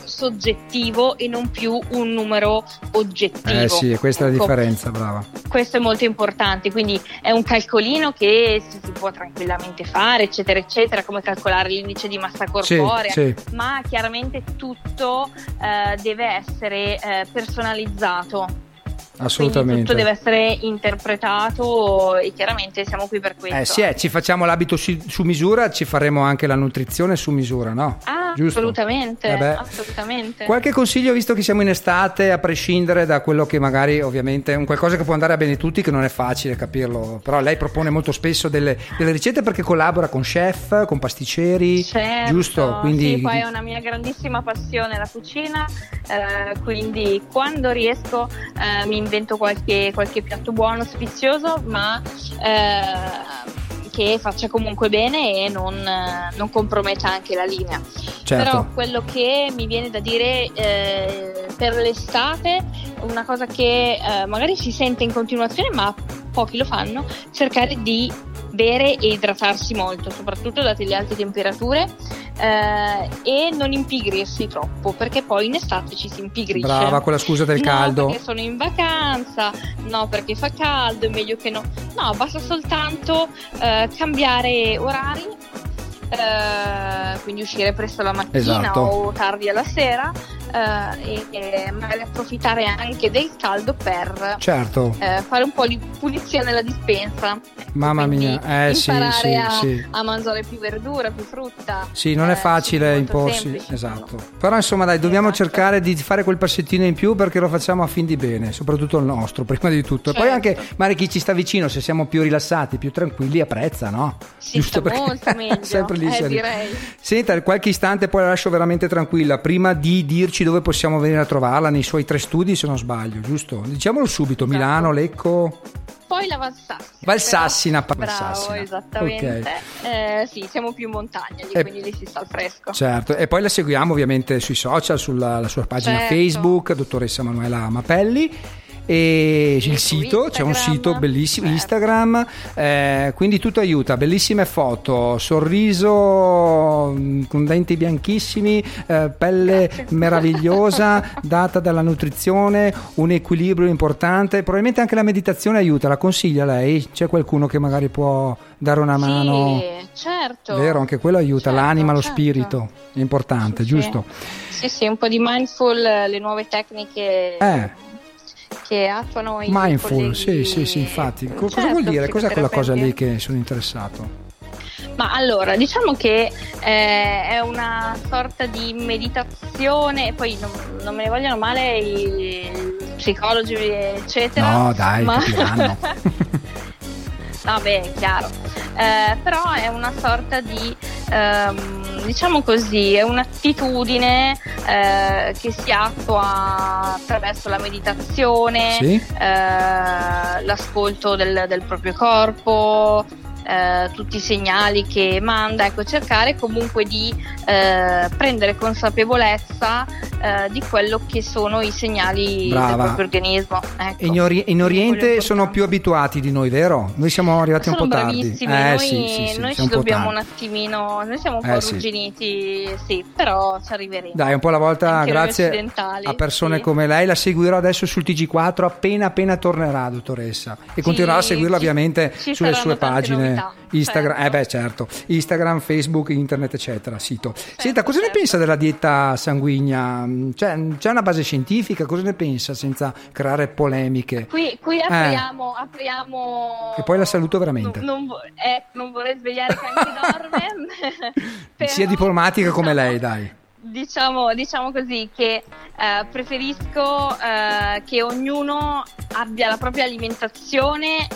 S4: soggettivo e non più un numero oggettivo.
S1: Eh sì, questa è la
S4: Ecco,
S1: differenza, brava.
S4: questo è molto importante, quindi è un calcolino che si, si può tranquillamente fare, eccetera, eccetera, come calcolare l'indice di massa
S1: Sì,
S4: corporea,
S1: sì.
S4: ma chiaramente tutto eh, deve essere eh, personalizzato. Quindi
S1: Assolutamente.
S4: tutto deve essere interpretato e chiaramente siamo qui per questo.
S1: Eh sì, eh, ci facciamo l'abito su, su misura, ci faremo anche la nutrizione su misura, no?
S4: Ah,
S1: Giusto?
S4: assolutamente,
S1: Eh
S4: assolutamente.
S1: Qualche consiglio, visto che siamo in estate, a prescindere da quello che magari ovviamente è un qualcosa che può andare a bene tutti, che non è facile capirlo, però lei propone molto spesso delle, delle ricette perché collabora con chef, con pasticceri,
S4: Certo,
S1: giusto? Quindi
S4: sì, poi è una mia grandissima passione la cucina, eh, quindi quando riesco eh, mi invento qualche, qualche piatto buono, sfizioso, ma eh, che faccia comunque bene e non, eh, non comprometta anche la linea.
S1: certo.
S4: Però quello che mi viene da dire eh, per l'estate, una cosa che eh, magari si sente in continuazione, ma pochi lo fanno, cercare di bere e idratarsi molto, soprattutto date le alte temperature, eh, e non impigrirsi troppo, perché poi in estate ci si impigrisce.
S1: Brava con la scusa del
S4: No,
S1: caldo.
S4: perché sono in vacanza, no, perché fa caldo, è meglio che no. No, basta soltanto eh, cambiare orari, eh, quindi uscire presto la mattina
S1: Esatto.
S4: o tardi alla sera eh, e, magari approfittare anche del caldo per
S1: Certo.
S4: eh, fare un po' di pulizia nella dispensa. Mamma
S1: Mamma mia, eh, sì, sì,
S4: a,
S1: sì.
S4: a mangiare più verdura, più frutta.
S1: Sì, non è
S4: Eh,
S1: facile imporsi, esatto. Però insomma dai, dobbiamo
S4: Esatto.
S1: cercare di fare quel passettino in più perché lo facciamo a fin di bene, soprattutto il nostro, prima di tutto. E poi
S4: Certo.
S1: anche magari chi ci sta vicino, se siamo più rilassati, più tranquilli, apprezza, no?
S4: Si sta molto meglio,
S1: sempre lì
S4: eh, direi.
S1: Senta, qualche istante poi la lascio veramente tranquilla, prima di dirci dove possiamo venire a trovarla, nei suoi tre studi se non sbaglio, giusto? Diciamolo subito,
S4: Esatto.
S1: Milano, Lecco...
S4: Poi la Valsassina.
S1: Valsassina,
S4: però-
S1: pa-
S4: Bravo,
S1: Valsassina.
S4: esattamente. Eh, sì, siamo più in montagna, lì,
S1: E-
S4: quindi lì si sta al fresco.
S1: Certo, e poi la seguiamo ovviamente sui social, sulla la sua pagina
S4: Certo.
S1: Facebook, dottoressa Manuela Mapelli. E il sito, c'è un sito bellissimo,
S4: certo.
S1: Instagram, eh, quindi tutto aiuta, bellissime foto, sorriso mm, con denti bianchissimi, eh, pelle meravigliosa, data dalla nutrizione, un equilibrio importante, probabilmente anche la meditazione aiuta, la consiglia lei? C'è qualcuno che magari può dare una mano?
S4: Sì, certo.
S1: Vero, anche quello aiuta,
S4: Certo,
S1: l'anima, lo
S4: certo.
S1: spirito, è importante,
S4: Sì,
S1: giusto?
S4: Sì, sì, un po' di mindful, le nuove tecniche
S1: Eh,
S4: che attuano i
S1: mindful, sì, sì, sì, infatti. Co- cosa
S4: Certo,
S1: vuol dire? Cos'è quella cosa lì che sono interessato?
S4: Ma allora, diciamo che eh, è una sorta di meditazione, poi non, non me ne vogliono male i psicologi, eccetera.
S1: No, dai,
S4: ma...
S1: capiranno.
S4: no, beh, è chiaro. Eh, però è una sorta di, ehm, diciamo così, è un'attitudine eh, che si attua attraverso la meditazione,
S1: Sì?
S4: eh, l'ascolto del, del proprio corpo, eh, tutti i segnali che manda, ecco, cercare comunque di eh, prendere consapevolezza eh, di quello che sono i segnali
S1: Brava.
S4: del proprio organismo. Ecco.
S1: In, Ori- in Oriente sono più abituati di noi, vero? Noi siamo arrivati
S4: sono
S1: un po' tardi. Eh,
S4: noi,
S1: sì, sì, sì,
S4: noi ci
S1: po'
S4: dobbiamo un attimino, noi siamo un po'
S1: Eh, sì.
S4: arrugginiti, sì, però ci arriveremo.
S1: Dai, un po' alla volta,
S4: Anche
S1: grazie a persone come lei. La seguirò adesso sul TG4 appena appena tornerà, dottoressa. E continuerò a seguirla ovviamente sulle sue pagine
S4: novità,
S1: Instagram.
S4: certo.
S1: Eh beh, certo. Instagram, Facebook, internet, eccetera, sito. Senta, cosa ne
S4: certo.
S1: pensa della dieta sanguigna? Cioè, c'è una base scientifica? Cosa ne pensa senza creare polemiche?
S4: Qui, qui apriamo, apriamo...
S1: E poi la saluto veramente.
S4: Non, non eh, non vorrei svegliare dorme. però,
S1: Sia diplomatica come
S4: diciamo-
S1: lei, dai.
S4: Diciamo, diciamo così che eh, preferisco eh, che ognuno abbia la propria alimentazione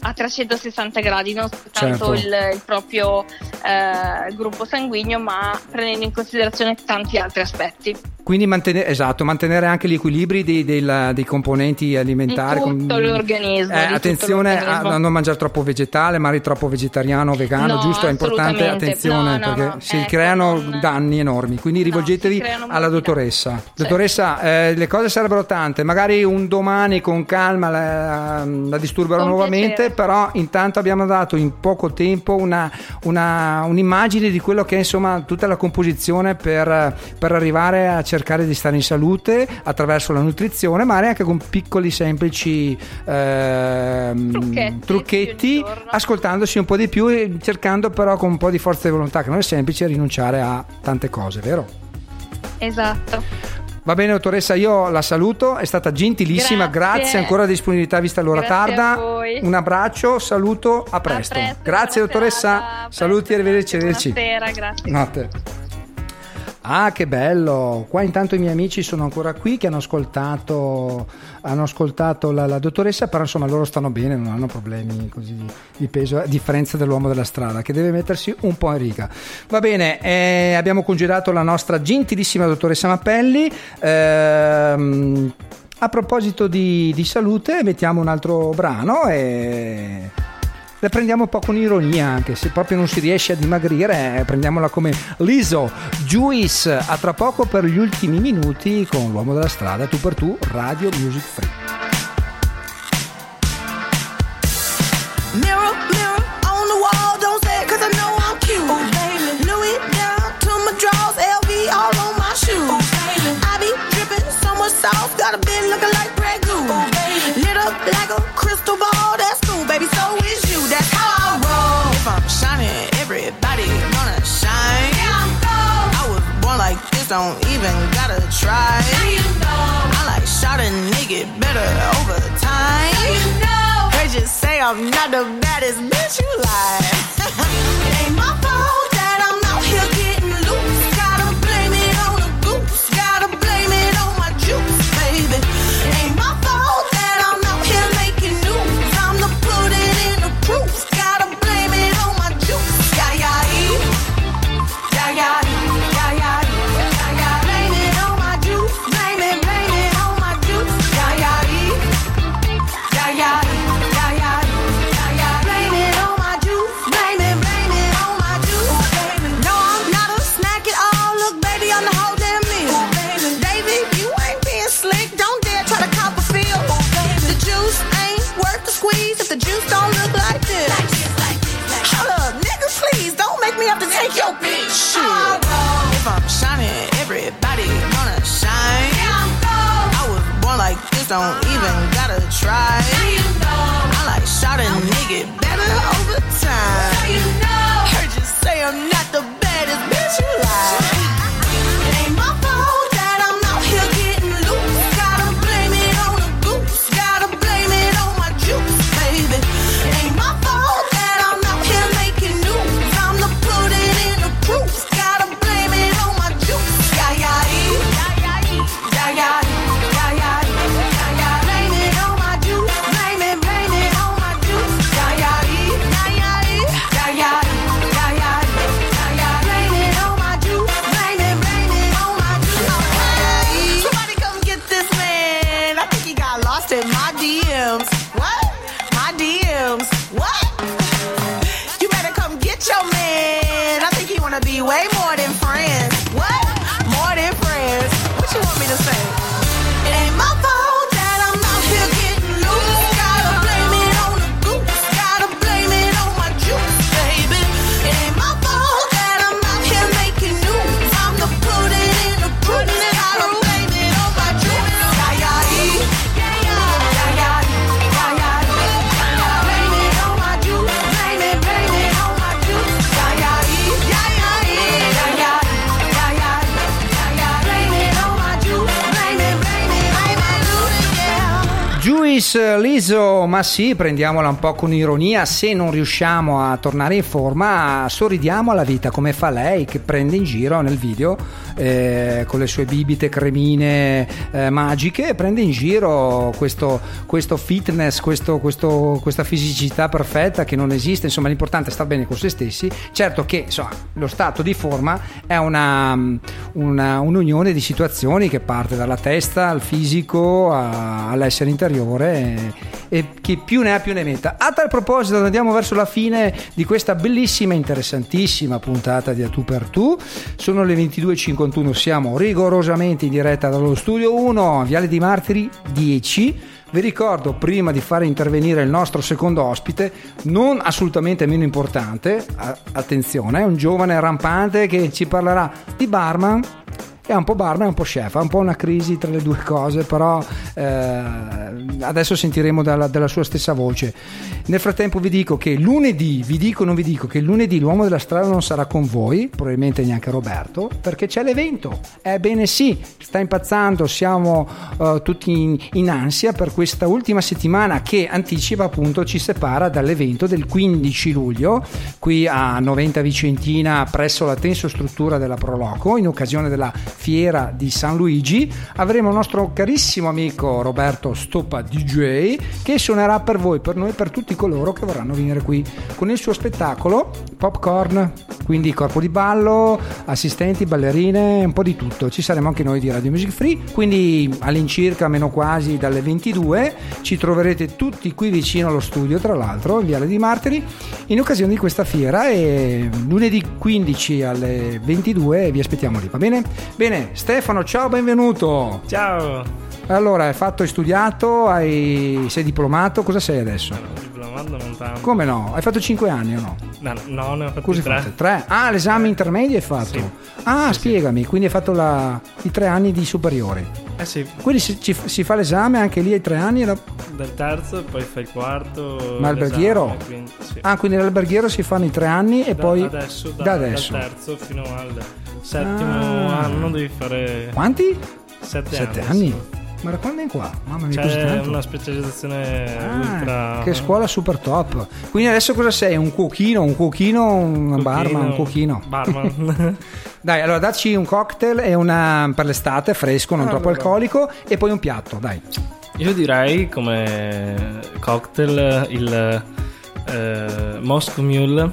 S4: a 360 gradi, non soltanto
S1: Certo.
S4: il, il proprio eh, gruppo sanguigno, ma prendendo in considerazione tanti altri aspetti.
S1: Quindi mantenere, esatto, mantenere anche gli equilibri dei, del- dei componenti alimentari.
S4: Di tutto l'organismo,
S1: Eh,
S4: tutto
S1: attenzione a,
S4: l'organismo.
S1: a non mangiare troppo vegetale, magari troppo vegetariano, vegano,
S4: No,
S1: giusto? È importante, attenzione,
S4: No, no,
S1: perché si
S4: ecco,
S1: creano
S4: non-
S1: danni enormi. Quindi rivolgetevi alla dottoressa.
S4: Certo.
S1: Dottoressa, eh, le cose sarebbero tante, magari un domani con calma la, la disturberò
S4: Con
S1: nuovamente,
S4: piacere.
S1: Però intanto abbiamo dato in poco tempo una, una- un'immagine di quello che è insomma tutta la composizione per, per arrivare a cercare di stare in salute attraverso la nutrizione, ma anche con piccoli semplici ehm,
S4: Trucchetti,
S1: trucchetti, ascoltandosi un po' di più e cercando però con un po' di forza di volontà, che non è semplice rinunciare a tante cose, vero?
S4: Esatto.
S1: Va bene dottoressa, io la saluto, è stata gentilissima, grazie,
S4: Grazie.
S1: ancora disponibilità vista l'ora
S4: Grazie
S1: tarda. Un abbraccio, saluto, a presto.
S4: A presto,
S1: grazie dottoressa,
S4: serata,
S1: saluti,
S4: presto,
S1: arrivederci, arrivederci.
S4: Buonasera, grazie.
S1: Notte. Ah, che bello! Qua intanto i miei amici sono ancora qui che hanno ascoltato, hanno ascoltato la, la dottoressa, però insomma loro stanno bene, non hanno problemi così di, peso, a differenza dell'uomo della strada che deve mettersi un po' in riga. Va bene, eh, abbiamo congedato la nostra gentilissima dottoressa Mappelli. Ehm, a proposito di, di salute, mettiamo un altro brano e la prendiamo un po' con ironia, anche se proprio non si riesce a dimagrire, eh, prendiamola come Liso, Juice, a tra poco per gli ultimi minuti con l'uomo della strada, tu per tu, Radio Music Free.
S8: Mirror, don't even gotta try. I like shot a nigga better over time. You know They just say I'm not the baddest bitch you like. it ain't my fault don't even gotta try. I like shot a nigga better over time. Heard you say I'm not the baddest bitch you like.
S1: Ma sì, prendiamola un po' con ironia, se non riusciamo a tornare in forma, sorridiamo alla vita come fa lei che prende in giro nel video eh, con le sue bibite cremine eh, magiche prende in giro questo, questo fitness, questo- questo- questa fisicità perfetta che non esiste. Insomma, l'importante è star bene con se stessi. Certo che insomma, lo stato di forma è una, una- un'unione di situazioni che parte dalla testa al fisico a- all'essere interiore e, e chi più ne ha più ne metta. A tal proposito, andiamo verso la fine di questa bellissima, interessantissima puntata di A Tu per Tu. Sono le 22.51, siamo rigorosamente in diretta dallo studio 1, Viale di Martiri 10. Vi ricordo, prima di fare intervenire il nostro secondo ospite, non assolutamente meno importante, attenzione, è un giovane rampante che ci parlerà di barman. È un po' barman, è un po' chef, ha un po' una crisi tra le due cose, però eh, adesso sentiremo dalla, dalla sua stessa voce. Nel frattempo vi dico che lunedì, vi dico non vi dico, che lunedì l'uomo della strada non sarà con voi, probabilmente neanche Roberto, perché c'è l'evento. Ebbene sì, sta impazzando, siamo eh, tutti in, in ansia per questa ultima settimana che anticipa appunto, ci separa dall'evento del 15 luglio, qui a Noventa Vicentina presso la tensostruttura della Proloco, in occasione della fiera di San Luigi. Avremo il nostro carissimo amico Roberto Stoppa DJ che suonerà per voi, per noi, per tutti coloro che vorranno venire qui con il suo spettacolo Popcorn, quindi corpo di ballo, assistenti, ballerine, un po' di tutto. Ci saremo anche noi di Radio Music Free, quindi all'incirca meno quasi dalle 22 ci troverete tutti qui vicino allo studio, tra l'altro, in Viale di Martiri, in occasione di questa fiera e lunedì 15 alle 22 vi aspettiamo lì, va bene? Bene, Stefano, ciao, benvenuto.
S9: Ciao,
S1: Allora, hai fatto, hai studiato, hai, sei diplomato, cosa sei adesso?
S9: diplomato non tanto.
S1: Come no? Hai fatto 5 anni o no?
S9: No, no, ne ho fatti
S1: Cosa hai
S9: tre.
S1: fatto? Tre? Ah, l'esame intermedio hai fatto?
S9: Sì.
S1: Ah, spiegami, quindi hai fatto la- i tre anni di superiori.
S9: Eh sì,
S1: Quindi si, ci- si fa l'esame anche lì ai tre anni? la-
S9: del terzo, poi fai il quarto.
S1: Ma alberghiero?
S9: l'esame, quindi, sì.
S1: Ah, quindi l'alberghiero si fanno i tre anni e
S9: Da-
S1: poi...
S9: adesso, da,
S1: da adesso.
S9: dal terzo fino al settimo
S1: Ah.
S9: anno devi fare
S1: Quanti?
S9: sette,
S1: Sette
S9: anni.
S1: anni? Ma da quando è qua? Mamma mia, così
S9: C'è
S1: tanto?
S9: una specializzazione
S1: Ah,
S9: ultra.
S1: Che scuola super top. Quindi adesso cosa sei? Un cuochino, un cuochino, un barman, un cuochino.
S9: Barman.
S1: Dai, allora dacci un cocktail e una per l'estate fresco, non troppo
S9: Allora.
S1: alcolico e poi un piatto, dai.
S9: Io direi come cocktail il eh, Moscow Mule,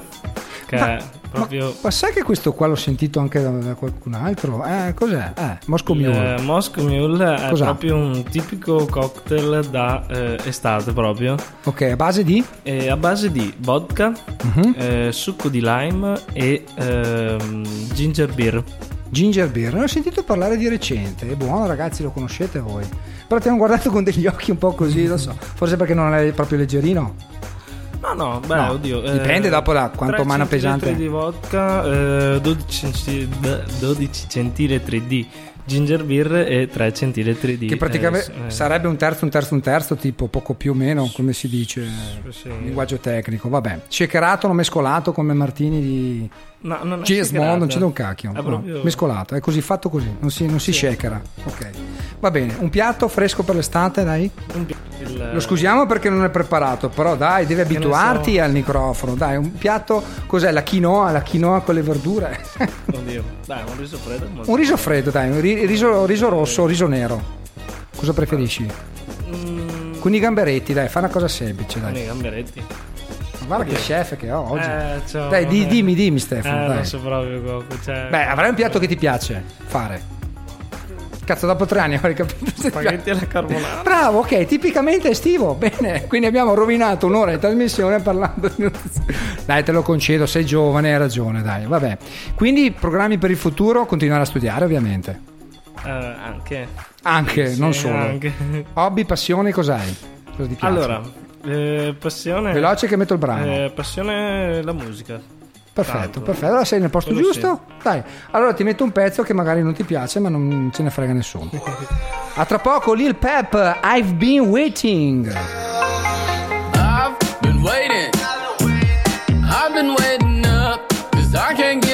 S9: che
S1: Ma-
S9: è proprio.
S1: Ma sai che questo qua l'ho sentito anche da, da qualcun altro? Eh, cos'è? Eh, Moscow Mule.
S9: eh, Moscow Mule è
S1: Cos'ha?
S9: proprio un tipico cocktail da eh, estate proprio.
S1: Ok, a base di?
S9: È a base di vodka, eh, succo di lime e ehm, ginger beer.
S1: Ginger beer. Ne ho sentito parlare di recente. È buono, ragazzi, lo conoscete voi. Però ti hanno guardato con degli occhi un po' così, non so. Forse perché non è proprio leggerino.
S9: No, no, beh,
S1: No,
S9: oddio. eh,
S1: dipende dopo da quanto mano pesante
S9: di vodka, eh, 12, centi- beh, 12 centilitri di ginger beer e 3 centilitri di...
S1: Che praticamente
S9: eh, eh,
S1: sarebbe un terzo, un terzo, un terzo, tipo poco più o meno, come si dice
S9: sì.
S1: in linguaggio tecnico. Vabbè, shakerato, non mescolato come Martini di
S9: No, non shakerato.
S1: non do un cacchio.
S9: È
S1: no, mescolato, è così fatto così, non si, non si shakera. Ok, va bene. Un piatto fresco per l'estate, dai.
S9: il-
S1: Lo scusiamo perché non è preparato, però dai, devi abituarti
S9: so.
S1: al microfono. Dai, un piatto, cos'è? La quinoa, la quinoa con le verdure.
S9: Oddio. Dai, un riso freddo.
S1: un riso freddo, dai, un ri- riso, riso rosso o riso nero. Cosa preferisci?
S9: Mm,
S1: Con i gamberetti, dai, fa una cosa semplice,
S9: con
S1: dai.
S9: i gamberetti.
S1: Ma Guarda che chef che ho oggi.
S9: Eh, c'ho-
S1: dai, di-
S9: eh.
S1: dimmi, dimmi Stefano,
S9: Eh,
S1: dai.
S9: non so proprio. Cioè,
S1: Beh, avrai un piatto che ti piace fare. Cazzo, dopo tre anni avrei capito.
S9: Spaghetti alla carbonara.
S1: Bravo, ok, tipicamente estivo. Bene, quindi abbiamo rovinato un'ora di trasmissione parlando di. Dai, te lo concedo, sei giovane, hai ragione, dai, vabbè. Quindi programmi per il futuro, continuare a studiare, ovviamente.
S9: Eh, anche.
S1: Anche,
S9: Sì,
S1: non solo.
S9: anche.
S1: Hobby, passioni, cos'hai? Cosa ti piace?
S9: Allora, eh, passione.
S1: Veloce che metto il brano.
S9: Eh, passione la musica.
S1: Perfetto,
S9: tanto.
S1: perfetto. Allora sei nel posto
S9: Quello
S1: giusto? Dai, allora ti metto un pezzo che magari non ti piace, ma non ce ne frega nessuno. A tra poco, Lil Pep, I've been waiting.
S10: I've been waiting. I've been waiting up, cause I can't get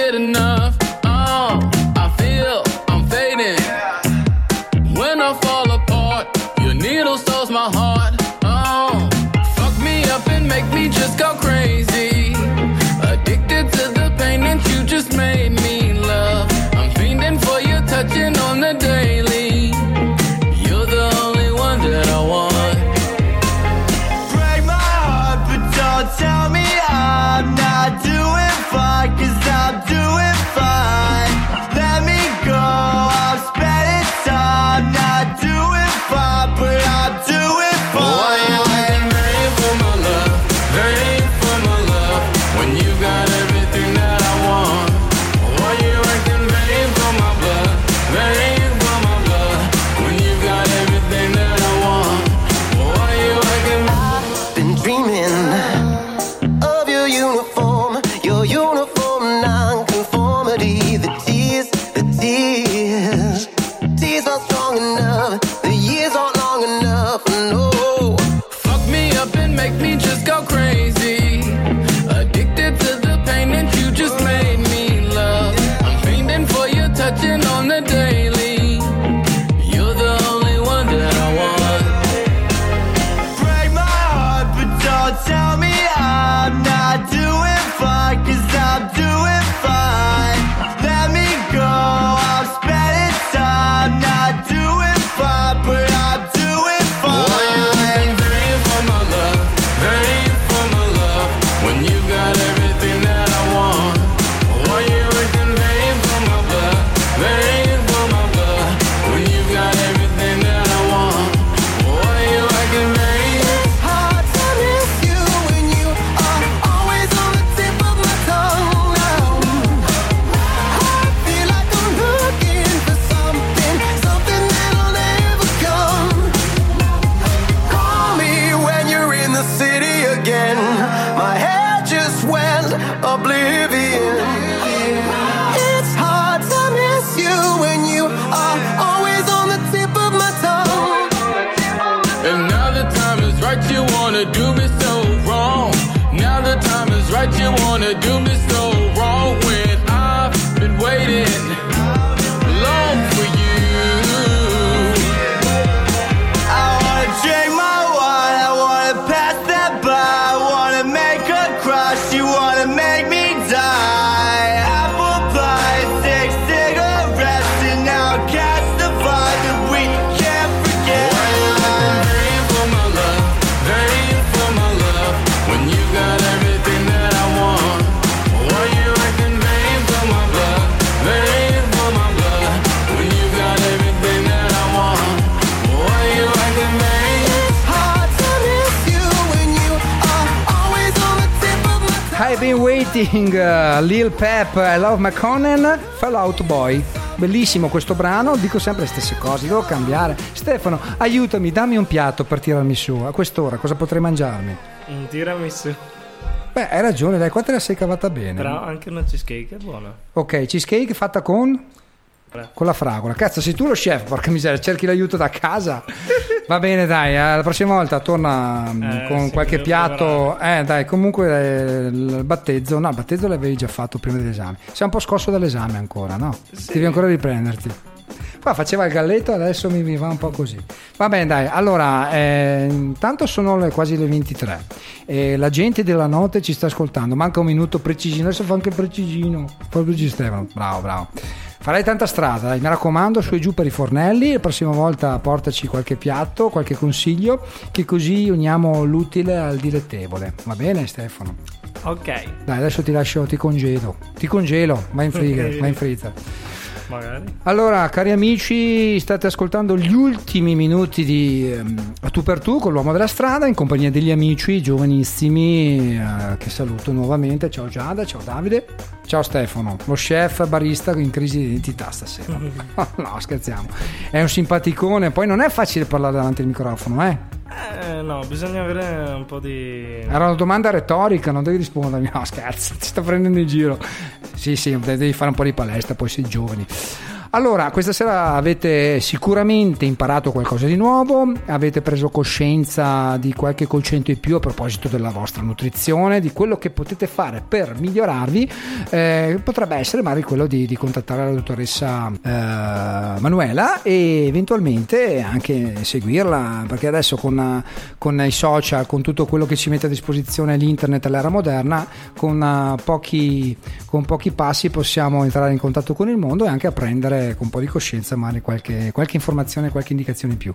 S1: Pep, I Love McConnell, Fallout Boy. Bellissimo questo brano, dico sempre le stesse cose, devo cambiare. Stefano, aiutami, dammi un piatto per tirarmi su. A quest'ora cosa potrei mangiarmi?
S9: Un tiramisù.
S1: Beh, hai ragione, dai, qua te la sei cavata bene.
S9: Però anche una cheesecake è buona.
S1: Ok, cheesecake fatta con? Con la fragola. Cazzo, sei tu lo chef, porca miseria, cerchi l'aiuto da casa. Va bene, dai, eh, la prossima volta torna mm,
S9: Eh,
S1: con
S9: sì,
S1: qualche piatto. Eh, dai, comunque eh, il battezzo, no, il battezzo l'avevi già fatto prima dell'esame. Sei un po' scosso dall'esame ancora, no? Devi ancora riprenderti. Qua faceva il galletto, adesso mi, mi va un po' così. Va bene, dai, allora, eh, intanto sono le, quasi le 23. E la gente della notte ci sta ascoltando. Manca un minuto precisino, adesso fa anche precisino. Il precisino, Stefano. Bravo, bravo. Farai tanta strada, dai, mi raccomando, su e giù per i fornelli. La prossima volta portaci qualche piatto, qualche consiglio, che così uniamo l'utile al dilettevole. Va bene, Stefano?
S9: Ok,
S1: Dai, adesso ti lascio, ti congelo. Ti congelo, vai in freezer, vai in freezer.
S9: Magari.
S1: Allora, cari amici, state ascoltando gli ultimi minuti di A tu per tu con l'uomo della strada in compagnia degli amici giovanissimi eh, che saluto nuovamente. Ciao Giada, ciao Davide, ciao Stefano, lo chef barista in crisi di identità stasera. no, scherziamo. È un simpaticone, poi non è facile parlare davanti al microfono, eh.
S9: Eh, no, bisogna avere un po' di...
S1: Era una domanda retorica, non devi rispondermi. No, scherzo, ti sto prendendo in giro. Sì, sì, devi fare un po' di palestra, poi sei giovani. Allora, questa sera avete sicuramente imparato qualcosa di nuovo, avete preso coscienza di qualche concetto in più a proposito della vostra nutrizione, di quello che potete fare per migliorarvi. Eh, potrebbe essere magari quello di, di contattare la dottoressa eh, Manuela e eventualmente anche seguirla, perché adesso con, con i social, con tutto quello che ci mette a disposizione l'internet all'era moderna, con, eh, pochi, con pochi passi possiamo entrare in contatto con il mondo e anche apprendere con un po' di coscienza magari qualche, qualche informazione, qualche indicazione in più.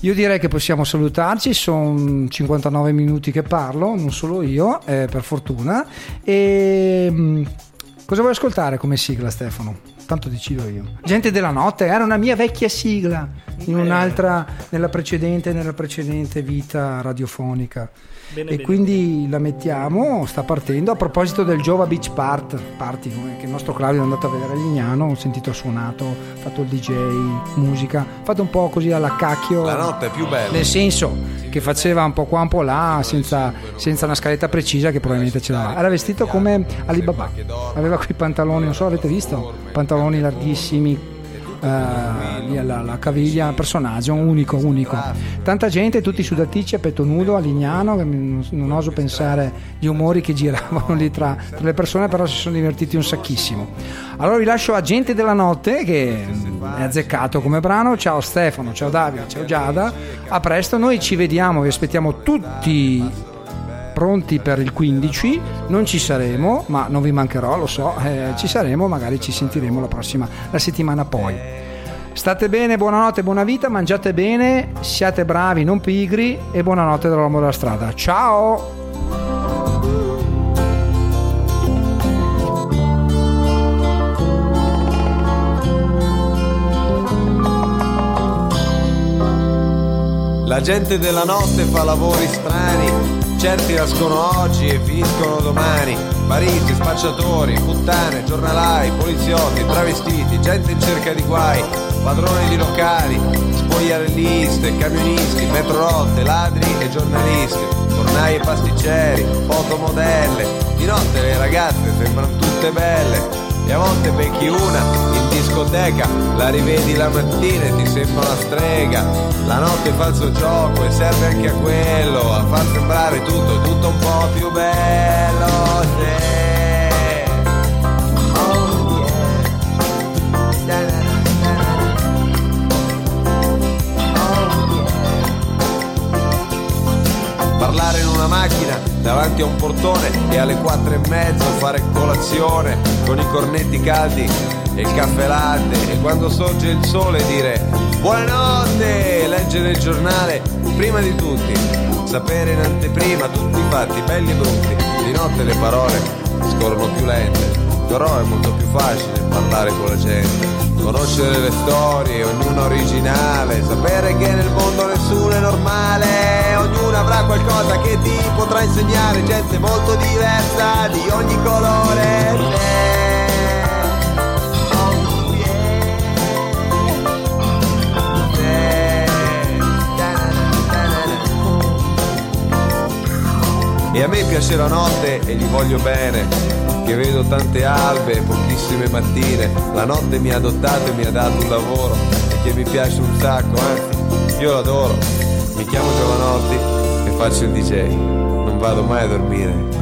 S1: Io direi che possiamo salutarci, sono 59 minuti che parlo, non solo io, eh, per fortuna. E mh, cosa vuoi ascoltare come sigla, Stefano? Tanto decido io. Gente della notte era una mia vecchia sigla in un'altra, nella precedente, nella precedente vita radiofonica.
S9: Bene,
S1: e
S9: bene,
S1: quindi la mettiamo, sta partendo. A proposito del Jova Beach Part, Party, che il nostro Claudio è andato a vedere a Lignano, ho sentito ha suonato, ha fatto il DJ, musica, fatto un po' così alla cacchio.
S11: La notte è più bella.
S1: Nel senso che faceva un po' qua, un po' là, senza, senza una scaletta precisa che probabilmente ce l'aveva. Era vestito come Alibaba, aveva quei pantaloni, non so, avete visto? Pantaloni larghissimi, eh, alla, alla caviglia, personaggio unico, unico. Tanta gente, tutti sudaticci a petto nudo a Lignano, non, non oso pensare gli umori che giravano lì tra, tra le persone, però si sono divertiti un sacchissimo. Allora vi lascio a Gente della Notte che è azzeccato come brano. Ciao Stefano, ciao Davide, ciao Giada. A presto, noi ci vediamo, vi aspettiamo tutti pronti per il 15. Non ci saremo, ma non vi mancherò, lo so. eh, ci saremo, magari ci sentiremo la prossima, la settimana poi. State bene, buonanotte, buona vita, mangiate bene, siate bravi, non pigri e buonanotte dall'uomo della strada. Ciao!
S11: La gente della notte fa lavori strani, certi nascono oggi e finiscono domani. Mariti, spacciatori, puttane, giornalai, poliziotti, travestiti, gente in cerca di guai, padroni di locali, spogliarelliste, camionisti, metrorotte, ladri e giornalisti, fornai e pasticceri, fotomodelle. Di notte le ragazze sembrano tutte belle. E a volte becchi una in discoteca, la rivedi la mattina e ti sembra una strega. La notte fa il suo gioco e serve anche a quello, a far sembrare tutto, tutto un po' più bello. sì. Una macchina davanti a un portone e alle quattro e mezzo fare colazione con i cornetti caldi e il caffè latte e quando sorge il sole dire buonanotte, leggere il giornale prima di tutti, sapere in anteprima tutti i fatti belli e brutti, di notte le parole scorrono più lente, però è molto più facile parlare con la gente. Conoscere le storie, ognuna originale, sapere che nel mondo nessuno è normale, ognuno avrà qualcosa che ti potrà insegnare, gente molto diversa di ogni colore. E a me piace la notte e gli voglio bene, che vedo tante albe e pochissime mattine. La notte mi ha adottato e mi ha dato un lavoro e che mi piace un sacco, anzi, io l'adoro. Mi chiamo Giovanotti e faccio il DJ. Non vado mai a dormire